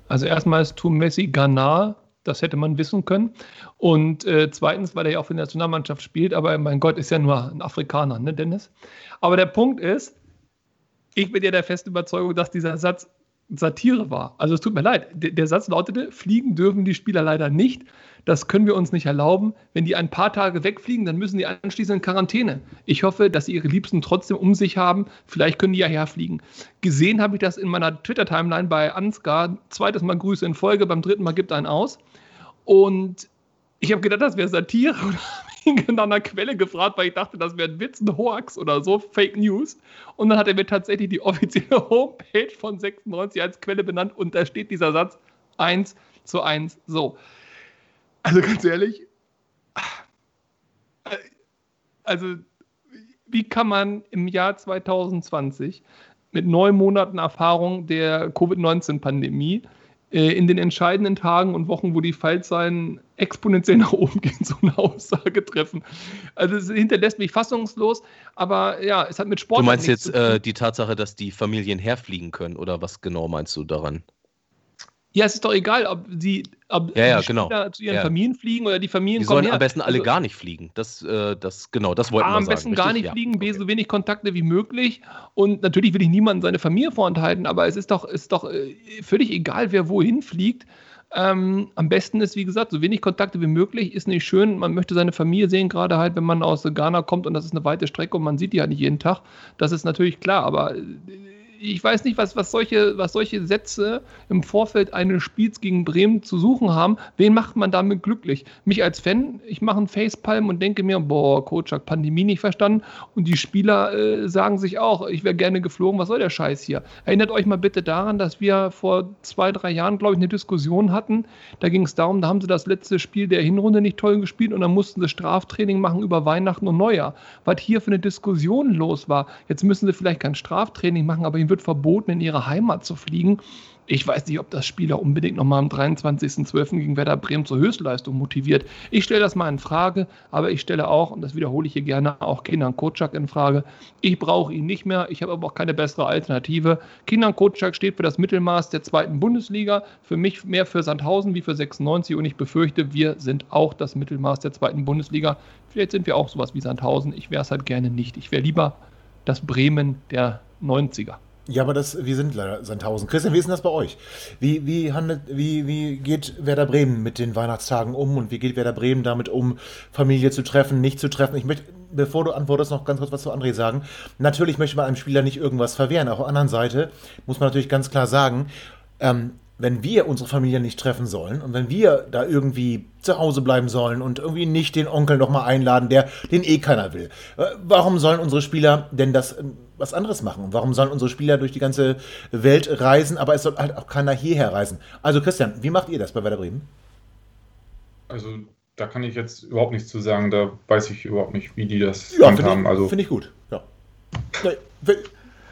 D: Also erstmal ist Tour Messi Ghana, das hätte man wissen können. Und äh, zweitens, weil er ja auch für die Nationalmannschaft spielt, aber mein Gott, ist ja nur ein Afrikaner, ne, Dennis? Aber der Punkt ist, ich bin ja der festen Überzeugung, dass dieser Satz Satire war. Also es tut mir leid. Der, der Satz lautete, fliegen dürfen die Spieler leider nicht. Das können wir uns nicht erlauben. Wenn die ein paar Tage wegfliegen, dann müssen die anschließend in Quarantäne. Ich hoffe, dass sie ihre Liebsten trotzdem um sich haben. Vielleicht können die ja herfliegen. Gesehen habe ich das in meiner Twitter-Timeline bei Ansgar. Zweites Mal Grüße in Folge, beim dritten Mal gibt einen aus. Und ich habe gedacht, das wäre Satire [LAUGHS] und habe nach einer Quelle gefragt, weil ich dachte, das wäre ein Witz, ein Hoax oder so, Fake News. Und dann hat er mir tatsächlich die offizielle [LAUGHS] Homepage von 96 als Quelle benannt und da steht dieser Satz 1 zu 1 so. Also ganz ehrlich, also wie kann man im Jahr 2020 mit neun Monaten Erfahrung der Covid-19-Pandemie äh, in den entscheidenden Tagen und Wochen, wo die Fallzahlen exponentiell nach oben [LAUGHS] gehen, so eine Aussage treffen. Also es hinterlässt mich fassungslos, aber ja, es hat mit Sport.
E: Du meinst jetzt äh, die Tatsache, dass die Familien herfliegen können oder was genau meinst du daran?
D: Ja, es ist doch egal, ob sie ob
E: ja, ja,
D: die
E: genau.
D: zu ihren
E: Ja.
D: Familien fliegen oder die Familien
E: Die sollen
D: her.
E: am besten alle
D: Also,
E: gar nicht fliegen. Das, äh, das, genau, das wollten wir
D: am
E: sagen.
D: besten gar nicht fliegen, B,
E: Okay.
D: so wenig Kontakte wie möglich. Und natürlich will ich niemandem seine Familie vorenthalten, aber es ist doch, ist doch äh, völlig egal, wer wohin fliegt. Ähm, am besten ist, wie gesagt, so wenig Kontakte wie möglich. Ist nicht schön. Man möchte seine Familie sehen, gerade halt, wenn man aus Ghana kommt und das ist eine weite Strecke und man sieht die halt nicht jeden Tag. Das ist natürlich klar, aber äh, ich weiß nicht, was, was, solche, was solche Sätze im Vorfeld eines Spiels gegen Bremen zu suchen haben. Wen macht man damit glücklich? Mich als Fan, ich mache einen Facepalm und denke mir, boah, Coach hat Pandemie nicht verstanden. Und die Spieler äh, sagen sich auch, ich wäre gerne geflogen, was soll der Scheiß hier? Erinnert euch mal bitte daran, dass wir vor zwei, drei Jahren, glaube ich, eine Diskussion hatten. Da ging es darum, da haben sie das letzte Spiel der Hinrunde nicht toll gespielt und dann mussten sie Straftraining machen über Weihnachten und Neujahr. Was hier für eine Diskussion los war. Jetzt müssen sie vielleicht kein Straftraining machen, aber ihnen wird verboten, in ihre Heimat zu fliegen. Ich weiß nicht, ob das Spieler unbedingt nochmal am 23.12. gegen Werder Bremen zur Höchstleistung motiviert. Ich stelle das mal in Frage, aber ich stelle auch, und das wiederhole ich hier gerne, auch Kinan Kocak in Frage. Ich brauche ihn nicht mehr, ich habe aber auch keine bessere Alternative. Kinan Kocak steht für das Mittelmaß der zweiten Bundesliga, für mich mehr für Sandhausen wie für 96 und ich befürchte, wir sind auch das Mittelmaß der zweiten Bundesliga. Vielleicht sind wir auch sowas wie Sandhausen, ich wäre es halt gerne nicht. Ich wäre lieber das Bremen der 90er.
B: Ja, aber das, wir sind leider Sandhausen. Christian, wie ist denn das bei euch? Wie, wie, handelt, wie, wie geht Werder Bremen mit den Weihnachtstagen um und wie geht Werder Bremen damit um, Familie zu treffen, nicht zu treffen? Ich möchte, bevor du antwortest, noch ganz kurz was zu André sagen. Natürlich möchte man einem Spieler nicht irgendwas verwehren. Auf der anderen Seite muss man natürlich ganz klar sagen, ähm, wenn wir unsere Familie nicht treffen sollen und wenn wir da irgendwie zu Hause bleiben sollen und irgendwie nicht den Onkel nochmal einladen, der den eh keiner will, äh, warum sollen unsere Spieler denn das äh, was anderes machen? Und warum sollen unsere Spieler durch die ganze Welt reisen, aber es soll halt auch keiner hierher reisen? Also Christian, wie macht ihr das bei Werder Bremen?
C: Also da kann ich jetzt überhaupt nichts zu sagen. Da weiß ich überhaupt nicht, wie die das
B: Ja, finde
C: handhaben.
B: ich,
C: Also
B: find ich gut. Ja.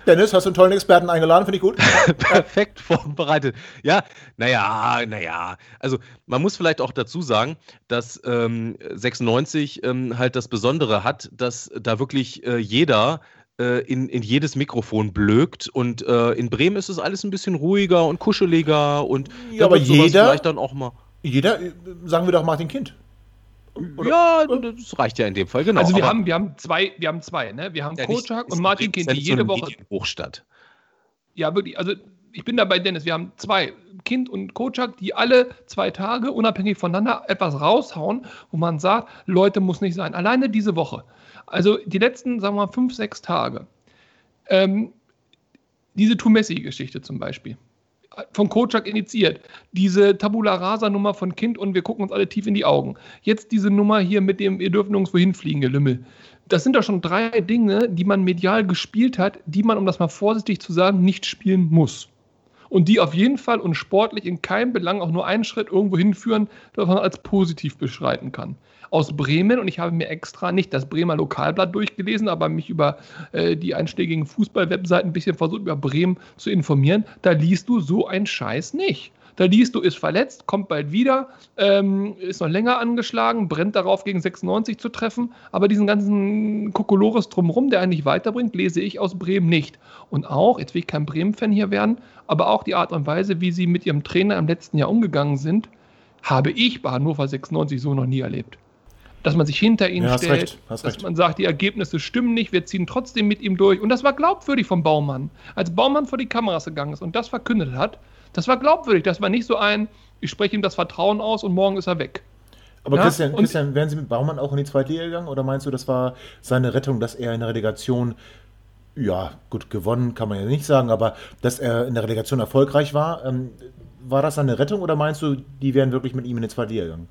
B: Dennis, hast du einen tollen Experten eingeladen? Finde ich gut. [LAUGHS]
E: perfekt vorbereitet. Ja, naja, naja. Also man muss vielleicht auch dazu sagen, dass ähm, 96 ähm, halt das Besondere hat, dass da wirklich äh, jeder äh, in, in jedes Mikrofon blökt und äh, in Bremen ist es alles ein bisschen ruhiger und kuscheliger und
B: Ja, aber jeder-
E: vielleicht dann auch mal.
B: Jeder, äh, sagen wir doch Martin Kind.
E: Ja, das reicht ja in dem Fall, genau.
D: also wir haben, wir haben zwei, wir haben zwei, ne? Wir haben
E: Ja,
D: Kocak und Martin Kind, die jede
E: so
D: Woche.
E: Medienhochstadt.
D: Ja, wirklich. Also ich bin da bei Dennis. Wir haben zwei, Kind und Kocak, die alle zwei Tage unabhängig voneinander etwas raushauen, wo man sagt, Leute, muss nicht sein. Alleine diese Woche. Also die letzten, sagen wir mal, fünf, sechs Tage. Ähm, diese Tumessi-Geschichte zum Beispiel. Von Kocak initiiert. Diese Tabula Rasa-Nummer von Kind und wir gucken uns alle tief in die Augen. Jetzt diese Nummer hier mit dem, ihr dürft nirgendwo hinfliegen, ihr Lümmel. Das sind doch schon drei Dinge, die man medial gespielt hat, die man, um das mal vorsichtig zu sagen, nicht spielen muss. Und die auf jeden Fall und sportlich in keinem Belang auch nur einen Schritt irgendwo hinführen, das man als positiv beschreiten kann. Aus Bremen, und ich habe mir extra nicht das Bremer Lokalblatt durchgelesen, aber mich über äh, die einschlägigen Fußball-Webseiten ein bisschen versucht, über Bremen zu informieren, da liest du so einen Scheiß nicht. Da liest du, ist verletzt, kommt bald wieder, ähm, ist noch länger angeschlagen, brennt darauf, gegen 96 zu treffen. Aber diesen ganzen Kokolores drumherum, der eigentlich weiterbringt, lese ich aus Bremen nicht. Und auch, jetzt will ich kein Bremen-Fan hier werden, aber auch die Art und Weise, wie sie mit ihrem Trainer im letzten Jahr umgegangen sind, habe ich bei Hannover 96 so noch nie erlebt. Dass man sich hinter ihn
B: Ja, hast
D: stellt,
B: recht, hast
D: dass
B: recht.
D: man sagt, die Ergebnisse stimmen nicht, wir ziehen trotzdem mit ihm durch. Und das war glaubwürdig vom Baumann. Als Baumann vor die Kameras gegangen ist und das verkündet hat, das war glaubwürdig. Das war nicht so ein, ich spreche ihm das Vertrauen aus und morgen ist er weg.
B: Aber
D: Ja,
B: Christian, Christian, wären Sie mit Baumann auch in die zweite Liga gegangen oder meinst du, das war seine Rettung, dass er in der Relegation, ja, gut, gewonnen kann man ja nicht sagen, aber dass er in der Relegation erfolgreich war? Ähm, war das seine Rettung oder meinst du, die wären wirklich mit ihm in die zweite Liga gegangen?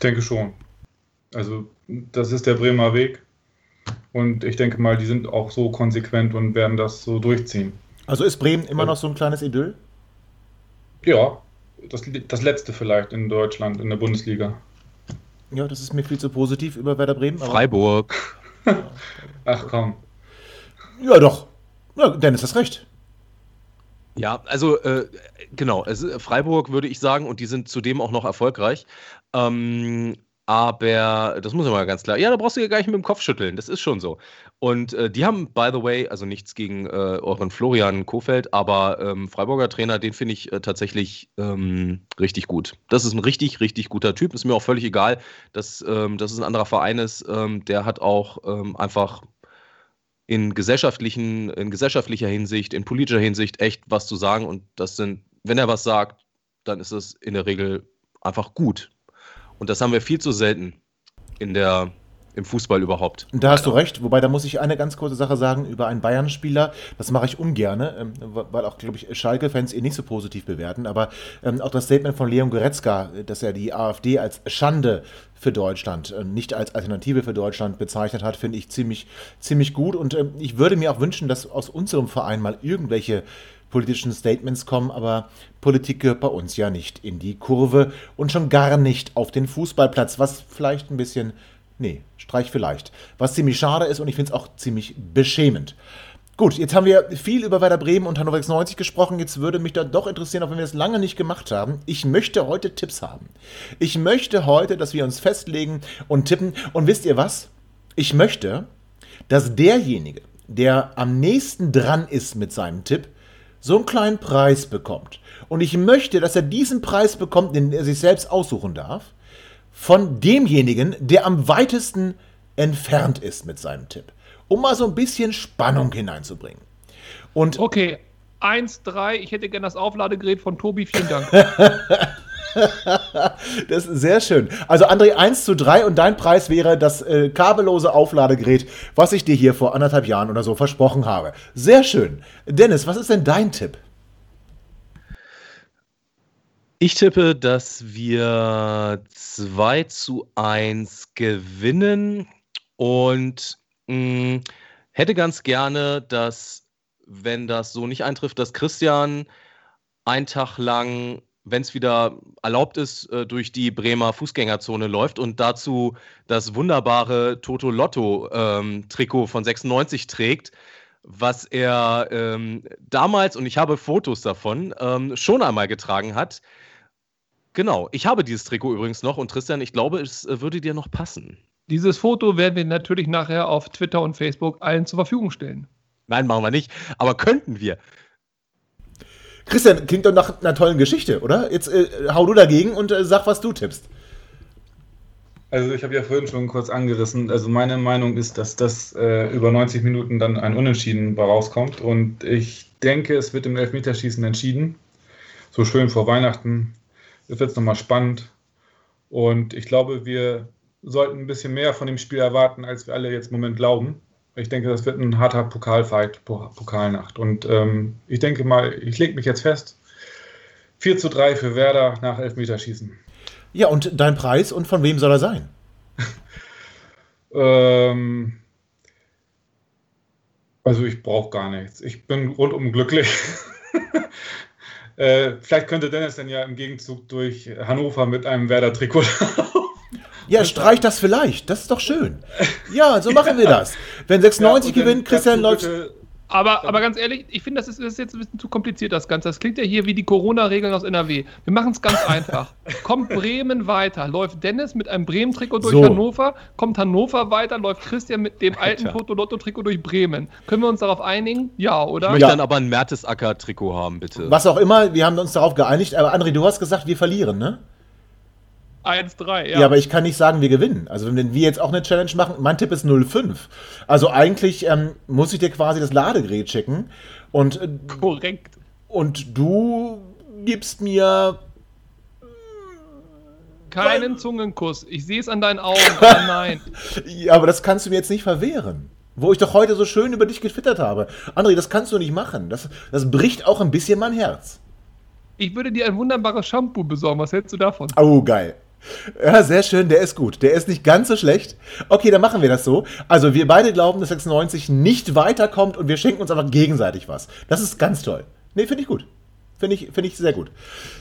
C: Ich denke schon. Also das ist der Bremer Weg. Und ich denke mal, die sind auch so konsequent und werden das so durchziehen.
B: Also ist Bremen immer
C: Ja.
B: noch so ein kleines Idyll?
C: Ja, das, das letzte vielleicht in Deutschland, in der Bundesliga.
B: Ja, das ist mir viel zu positiv über Werder Bremen. aber-
E: Freiburg. [LAUGHS]
C: Ach komm.
B: Ja, doch. Ja, Dennis, hast recht.
E: Ja, also äh, genau, es, Freiburg würde ich sagen, und die sind zudem auch noch erfolgreich. Ähm, aber das muss ich mal ganz klar. Ja, da brauchst du ja gar nicht mit dem Kopf schütteln. Das ist schon so. Und äh, die haben, by the way, also nichts gegen äh, euren Florian Kofeld, aber ähm, Freiburger Trainer, den finde ich äh, tatsächlich ähm, richtig gut. Das ist ein richtig, richtig guter Typ. Ist mir auch völlig egal, dass, ähm, dass es ein anderer Verein ist. Ähm, der hat auch ähm, einfach in gesellschaftlichen, in gesellschaftlicher Hinsicht, in politischer Hinsicht echt was zu sagen. Und das sind, wenn er was sagt, dann ist es in der Regel einfach gut. Und das haben wir viel zu selten in der, im Fußball überhaupt.
B: Da hast du recht, wobei da muss ich eine ganz kurze Sache sagen über einen Bayern-Spieler. Das mache ich ungern, ähm, weil auch, glaube ich, Schalke-Fans ihn nicht so positiv bewerten. Aber ähm, auch das Statement von Leon Goretzka, dass er die AfD als Schande für Deutschland, äh, nicht als Alternative für Deutschland bezeichnet hat, finde ich ziemlich, ziemlich gut. Und ich würde mir auch wünschen, dass aus unserem Verein mal irgendwelche politischen Statements kommen, aber Politik gehört bei uns ja nicht in die Kurve und schon gar nicht auf den Fußballplatz, was vielleicht ein bisschen, nee, Streich vielleicht, was ziemlich schade ist und ich finde es auch ziemlich beschämend. Gut, jetzt haben wir viel über Werder Bremen und Hannover 96 gesprochen. Jetzt würde mich da doch interessieren, auch wenn wir das lange nicht gemacht haben. Ich möchte heute Tipps haben. Ich möchte heute, dass wir uns festlegen und tippen. Und wisst ihr was? Ich möchte, dass derjenige, der am nächsten dran ist mit seinem Tipp, so einen kleinen Preis bekommt. Und ich möchte, dass er diesen Preis bekommt, den er sich selbst aussuchen darf, von demjenigen, der am weitesten entfernt ist mit seinem Tipp. Um mal so ein bisschen Spannung hineinzubringen.
D: Und okay, 1-3, ich hätte gerne das Aufladegerät von Tobi, vielen Dank. [LAUGHS]
B: das ist sehr schön. Also André 1 zu 3 und dein Preis wäre das äh, kabellose Aufladegerät, was ich dir hier vor anderthalb Jahren oder so versprochen habe. Sehr schön. Dennis, was ist denn dein Tipp?
E: Ich tippe, dass wir 2 zu 1 gewinnen und mh, mm, hätte ganz gerne, dass, wenn das so nicht eintrifft, dass Christian einen Tag lang wenn es wieder erlaubt ist, äh, durch die Bremer Fußgängerzone läuft und dazu das wunderbare Toto Lotto-Trikot ähm, von 96 trägt, was er ähm, damals, und ich habe Fotos davon, ähm, schon einmal getragen hat. Genau, ich habe dieses Trikot übrigens noch und Christian, ich glaube, es äh, würde dir noch passen.
D: Dieses Foto werden wir natürlich nachher auf Twitter und Facebook allen zur Verfügung stellen.
E: Nein, machen wir nicht, aber könnten wir.
B: Christian, klingt doch nach einer tollen Geschichte, oder? Jetzt äh, hau du dagegen und äh, sag, was du tippst.
C: Also ich habe ja vorhin schon kurz angerissen. Also meine Meinung ist, dass das äh, über 90 Minuten dann ein Unentschieden rauskommt. Und ich denke, es wird im Elfmeterschießen entschieden. So schön vor Weihnachten. Es wird nochmal spannend. Und ich glaube, wir sollten ein bisschen mehr von dem Spiel erwarten, als wir alle jetzt im Moment glauben. Ich denke, das wird ein harter Pokalfight, Pokalnacht. Und ähm, ich denke mal, ich lege mich jetzt fest. 4 zu 3 für Werder nach Elfmeterschießen.
B: Ja, und dein Preis und von wem soll er sein? [LAUGHS]
C: ähm, also ich brauche gar nichts. Ich bin rundum glücklich. [LAUGHS] äh, vielleicht könnte Dennis dann ja im Gegenzug durch Hannover mit einem Werder-Trikot
B: Ja, streich das vielleicht. Das ist doch schön. Ja, so machen wir das. Wenn 96 ja, gewinnt, Christian läuft.
D: Aber, aber ganz ehrlich, ich finde, das ist, das ist jetzt ein bisschen zu kompliziert, das Ganze. Das klingt ja hier wie die Corona-Regeln aus NRW. Wir machen es ganz einfach. [LAUGHS] Kommt Bremen weiter, läuft Dennis mit einem Bremen-Trikot durch so. Hannover, kommt Hannover weiter, läuft Christian mit dem alten Toto-Lotto-Trikot durch Bremen. Können wir uns darauf einigen? Ja, oder?
E: Ich möchte
D: ja.
E: dann aber ein Mertesacker-Trikot haben, bitte.
B: Was auch immer, wir haben uns darauf geeinigt. Aber André, du hast gesagt, wir verlieren, ne?
D: 1-3, ja.
B: Ja, aber ich kann nicht sagen, wir gewinnen. Also wenn wir jetzt auch eine Challenge machen, mein Tipp ist 0-5. Also eigentlich ähm, muss ich dir quasi das Ladegerät schicken. Und, äh,
D: Korrekt.
B: Und du gibst mir
D: keinen Zungenkuss. Ich sehe es an deinen Augen, aber [LAUGHS] nein.
B: ja, aber das kannst du mir jetzt nicht verwehren. Wo ich doch heute so schön über dich getwittert habe. André, das kannst du nicht machen. Das, das bricht auch ein bisschen mein Herz.
D: Ich würde dir ein wunderbares Shampoo besorgen. Was hältst du davon?
B: Oh, geil. Ja, sehr schön, der ist gut. Der ist nicht ganz so schlecht. Okay, dann machen wir das so. Also, wir beide glauben, dass 96 nicht weiterkommt und wir schenken uns einfach gegenseitig was. Das ist ganz toll. Nee, finde ich gut. Finde ich, find ich sehr gut.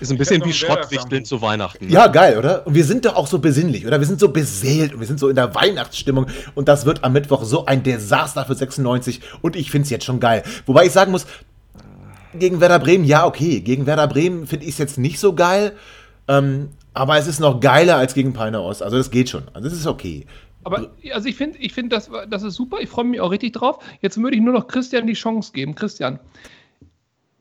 E: Ist ein bisschen wie Schrottwichteln zu Weihnachten.
B: Ne? Ja, geil, oder? Und wir sind doch auch so besinnlich, oder? Wir sind so beseelt und wir sind so in der Weihnachtsstimmung. Und das wird am Mittwoch so ein Desaster für 96. Und ich finde es jetzt schon geil. Wobei ich sagen muss, gegen Werder Bremen, ja, okay. Gegen Werder Bremen finde ich es jetzt nicht so geil. Ähm, aber es ist noch geiler als gegen Peine Ost. Also das geht schon. Also das ist okay.
D: Aber also ich finde, ich find, das, das ist super. Ich freue mich auch richtig drauf. Jetzt würde ich nur noch Christian die Chance geben. Christian,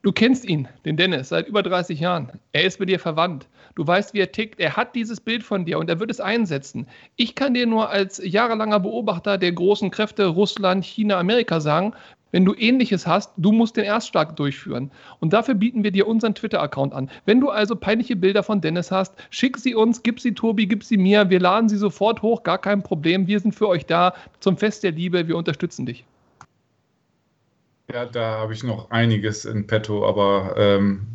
D: Du kennst ihn, den Dennis, seit über 30 Jahren. Er ist mit dir verwandt. Du weißt, wie er tickt. Er hat dieses Bild von dir und er wird es einsetzen. Ich kann dir nur als jahrelanger Beobachter der großen Kräfte Russland, China, Amerika sagen, wenn du ähnliches hast, du musst den Erstschlag durchführen. Und dafür bieten wir dir unseren Twitter-Account an. Wenn du also peinliche Bilder von Dennis hast, schick sie uns, gib sie Tobi, gib sie mir. Wir laden sie sofort hoch, gar kein Problem. Wir sind für euch da zum Fest der Liebe. Wir unterstützen dich.
C: Ja, da habe ich noch einiges in petto, aber ähm,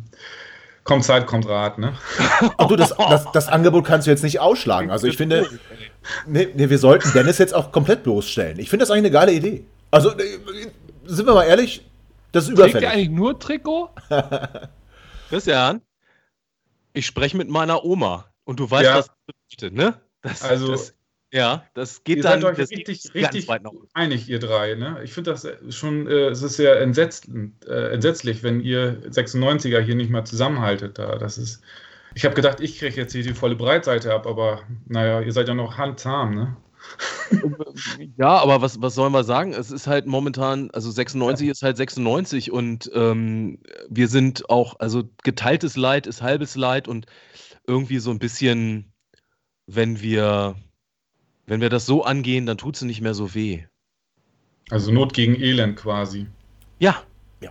C: kommt Zeit, kommt Rat, ne? [LAUGHS]
B: Ach du, das, das, das, Angebot kannst du jetzt nicht ausschlagen. Also ich finde, nee, nee, wir sollten Dennis jetzt auch komplett bloßstellen. Ich finde das eigentlich eine geile Idee. Also, äh, sind wir mal ehrlich, das ist überfällig. Trägt
D: ihr eigentlich nur Trikot? [LAUGHS]
E: Christian, ich spreche mit meiner Oma und du weißt, ja. was das bedeutet, ne?
C: Das, also, das,
E: ja, das geht
C: ihr
E: dann
C: seid euch richtig, richtig einig, ihr drei. Ne? Ich finde das schon, äh, es ist sehr entsetzt, äh, entsetzlich, wenn ihr 96er hier nicht mehr zusammenhaltet. Da. Das ist, ich habe gedacht, ich kriege jetzt hier die volle Breitseite ab, aber naja, ihr seid ja noch handzahm, ne? [LAUGHS]
E: ja, aber was, was sollen wir sagen? Es ist halt momentan, also 96 ja. ist halt 96 und ähm, wir sind auch, also geteiltes Leid ist halbes Leid und irgendwie so ein bisschen, wenn wir wenn wir das so angehen, dann tut es nicht mehr so weh.
C: Also Not gegen Elend quasi.
E: Ja.
D: ja.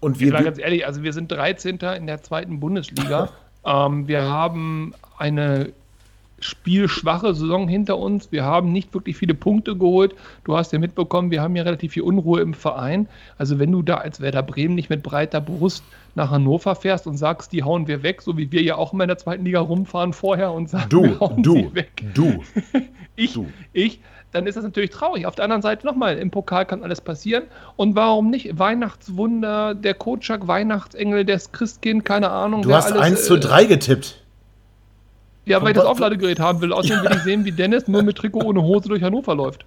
D: Und wir, ganz ehrlich, also wir sind 13. in der zweiten Bundesliga. [LAUGHS] ähm, wir haben eine spielschwache Saison hinter uns. Wir haben nicht wirklich viele Punkte geholt. Du hast ja mitbekommen, wir haben ja relativ viel Unruhe im Verein. Also wenn du da als Werder Bremen nicht mit breiter Brust nach Hannover fährst und sagst, die hauen wir weg, so wie wir ja auch immer in der zweiten Liga rumfahren vorher und sagen,
B: du,
D: wir
B: hauen du, sie weg. Du, [LAUGHS]
D: ich, du. ich, dann ist das natürlich traurig. Auf der anderen Seite nochmal, im Pokal kann alles passieren. Und warum nicht? Weihnachtswunder, der Kotschak, Weihnachtsengel, das Christkind, keine Ahnung.
B: Du hast alles, 1 zu 3 äh, getippt.
D: Ja, weil ich das Aufladegerät haben will. Außerdem will ich sehen, wie Dennis nur mit Trikot ohne Hose durch Hannover läuft.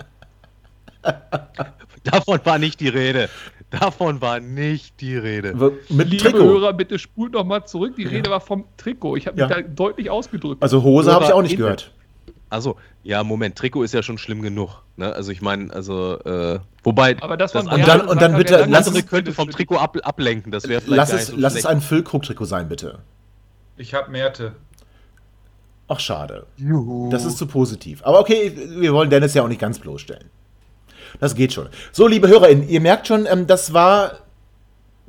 D: [LAUGHS]
E: Davon war nicht die Rede. Davon war nicht die Rede.
D: Mit Liebe Trikot. Hörer, bitte spult noch mal zurück. Die Rede war vom Trikot. Ich habe mich ja. da deutlich ausgedrückt.
B: Also Hose habe ich auch nicht gehört.
E: Also, ja, Moment, Trikot ist ja schon schlimm genug. Ne? Also ich meine, also, äh, wobei.
D: Aber das, das
B: und dann, und dann bitte,
E: lass es könnte vom Trikot ab, ablenken. Das wäre
B: vielleicht. Lass es, so lass es ein Füllkrug-Trikot sein, bitte.
C: Ich habe Merte.
B: Ach, schade. Juhu. Das ist zu positiv. Aber okay, wir wollen Dennis ja auch nicht ganz bloßstellen. Das geht schon. So, liebe HörerInnen, ihr merkt schon, ähm, das war.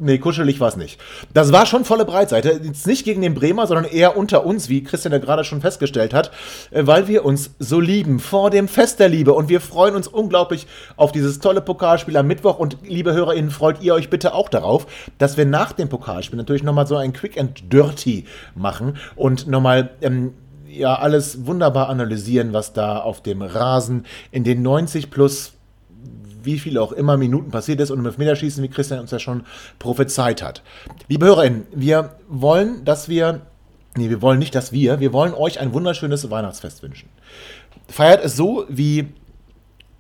B: Nee, kuschelig war es nicht. Das war schon volle Breitseite. Jetzt nicht gegen den Bremer, sondern eher unter uns, wie Christian ja gerade schon festgestellt hat, äh, weil wir uns so lieben vor dem Fest der Liebe. Und wir freuen uns unglaublich auf dieses tolle Pokalspiel am Mittwoch. Und liebe HörerInnen, freut ihr euch bitte auch darauf, dass wir nach dem Pokalspiel natürlich nochmal so ein Quick and Dirty machen und nochmal. Ähm, ja, alles wunderbar analysieren, was da auf dem Rasen in den 90 plus wie viel auch immer Minuten passiert ist und im Elfmeterschießen, wie Christian uns ja schon prophezeit hat. Liebe HörerInnen, wir wollen, dass wir, nee, wir wollen nicht, dass wir, wir wollen euch ein wunderschönes Weihnachtsfest wünschen. Feiert es so, wie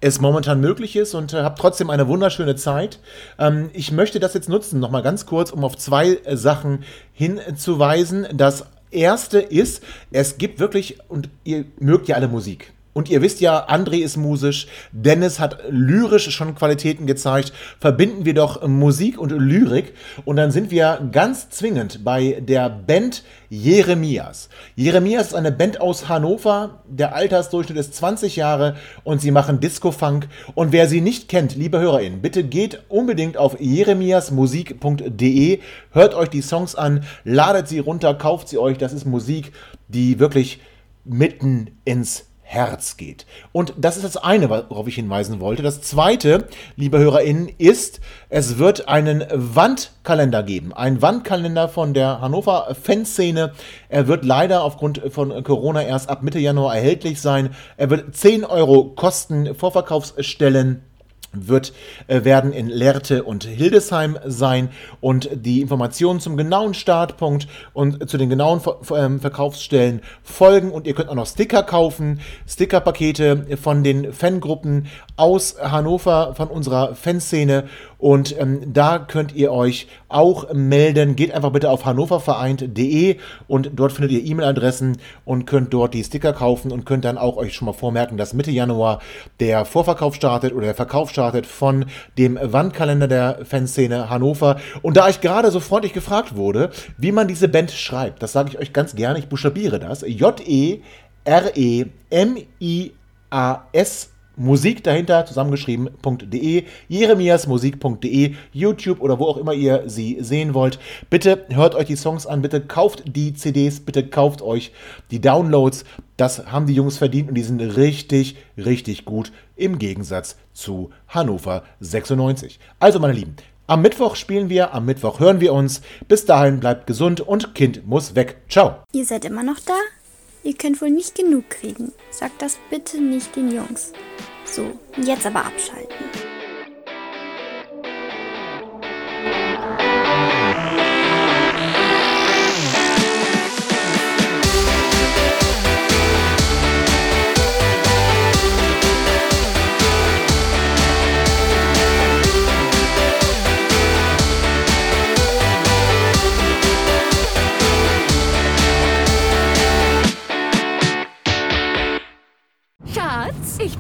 B: es momentan möglich ist und äh, habt trotzdem eine wunderschöne Zeit. Ähm, ich möchte das jetzt nutzen, nochmal ganz kurz, um auf zwei äh, Sachen hinzuweisen. Das erste ist, es gibt wirklich, und ihr mögt ja alle Musik. Und ihr wisst ja, André ist musisch, Dennis hat lyrisch schon Qualitäten gezeigt. Verbinden wir doch Musik und Lyrik und dann sind wir ganz zwingend bei der Band Jeremias. Jeremias ist eine Band aus Hannover, der Altersdurchschnitt ist 20 Jahre und sie machen Disco-Funk. Und wer sie nicht kennt, liebe HörerInnen, bitte geht unbedingt auf jeremiasmusik.de, hört euch die Songs an, ladet sie runter, kauft sie euch. Das ist Musik, die wirklich mitten ins Herz geht. Und das ist das eine, worauf ich hinweisen wollte. Das zweite, liebe HörerInnen, ist, es wird einen Wandkalender geben. Ein Wandkalender von der Hannover Fanszene. Er wird leider aufgrund von Corona erst ab Mitte Januar erhältlich sein. Er wird 10 Euro kosten, Vorverkaufsstellen wird, äh, werden in Lehrte und Hildesheim sein. Und die Informationen zum genauen Startpunkt und zu den genauen ähm, Verkaufsstellen folgen. Und ihr könnt auch noch Sticker kaufen, Stickerpakete von den Fangruppen aus Hannover, von unserer Fanszene. Und ähm, da könnt ihr euch auch melden. Geht einfach bitte auf hannoververeint.de und dort findet ihr E-Mail-Adressen und könnt dort die Sticker kaufen und könnt dann auch euch schon mal vormerken, dass Mitte Januar der Vorverkauf startet oder der Verkauf startet von dem Wandkalender der Fanszene Hannover. Und da ich gerade so freundlich gefragt wurde, wie man diese Band schreibt, das sage ich euch ganz gerne, ich buchstabiere das. J-E-R-E-M-I-A-S Musik dahinter zusammengeschrieben.de, jeremiasmusik.de, YouTube oder wo auch immer ihr sie sehen wollt. Bitte hört euch die Songs an, bitte kauft die CDs, bitte kauft euch die Downloads. Das haben die Jungs verdient und die sind richtig, richtig gut im Gegensatz zu Hannover 96. Also meine Lieben, am Mittwoch spielen wir, am Mittwoch hören wir uns. Bis dahin bleibt gesund und Kind muss weg. Ciao.
F: Ihr seid immer noch da? Ihr könnt wohl nicht genug kriegen. Sagt das bitte nicht den Jungs. So, jetzt aber abschalten.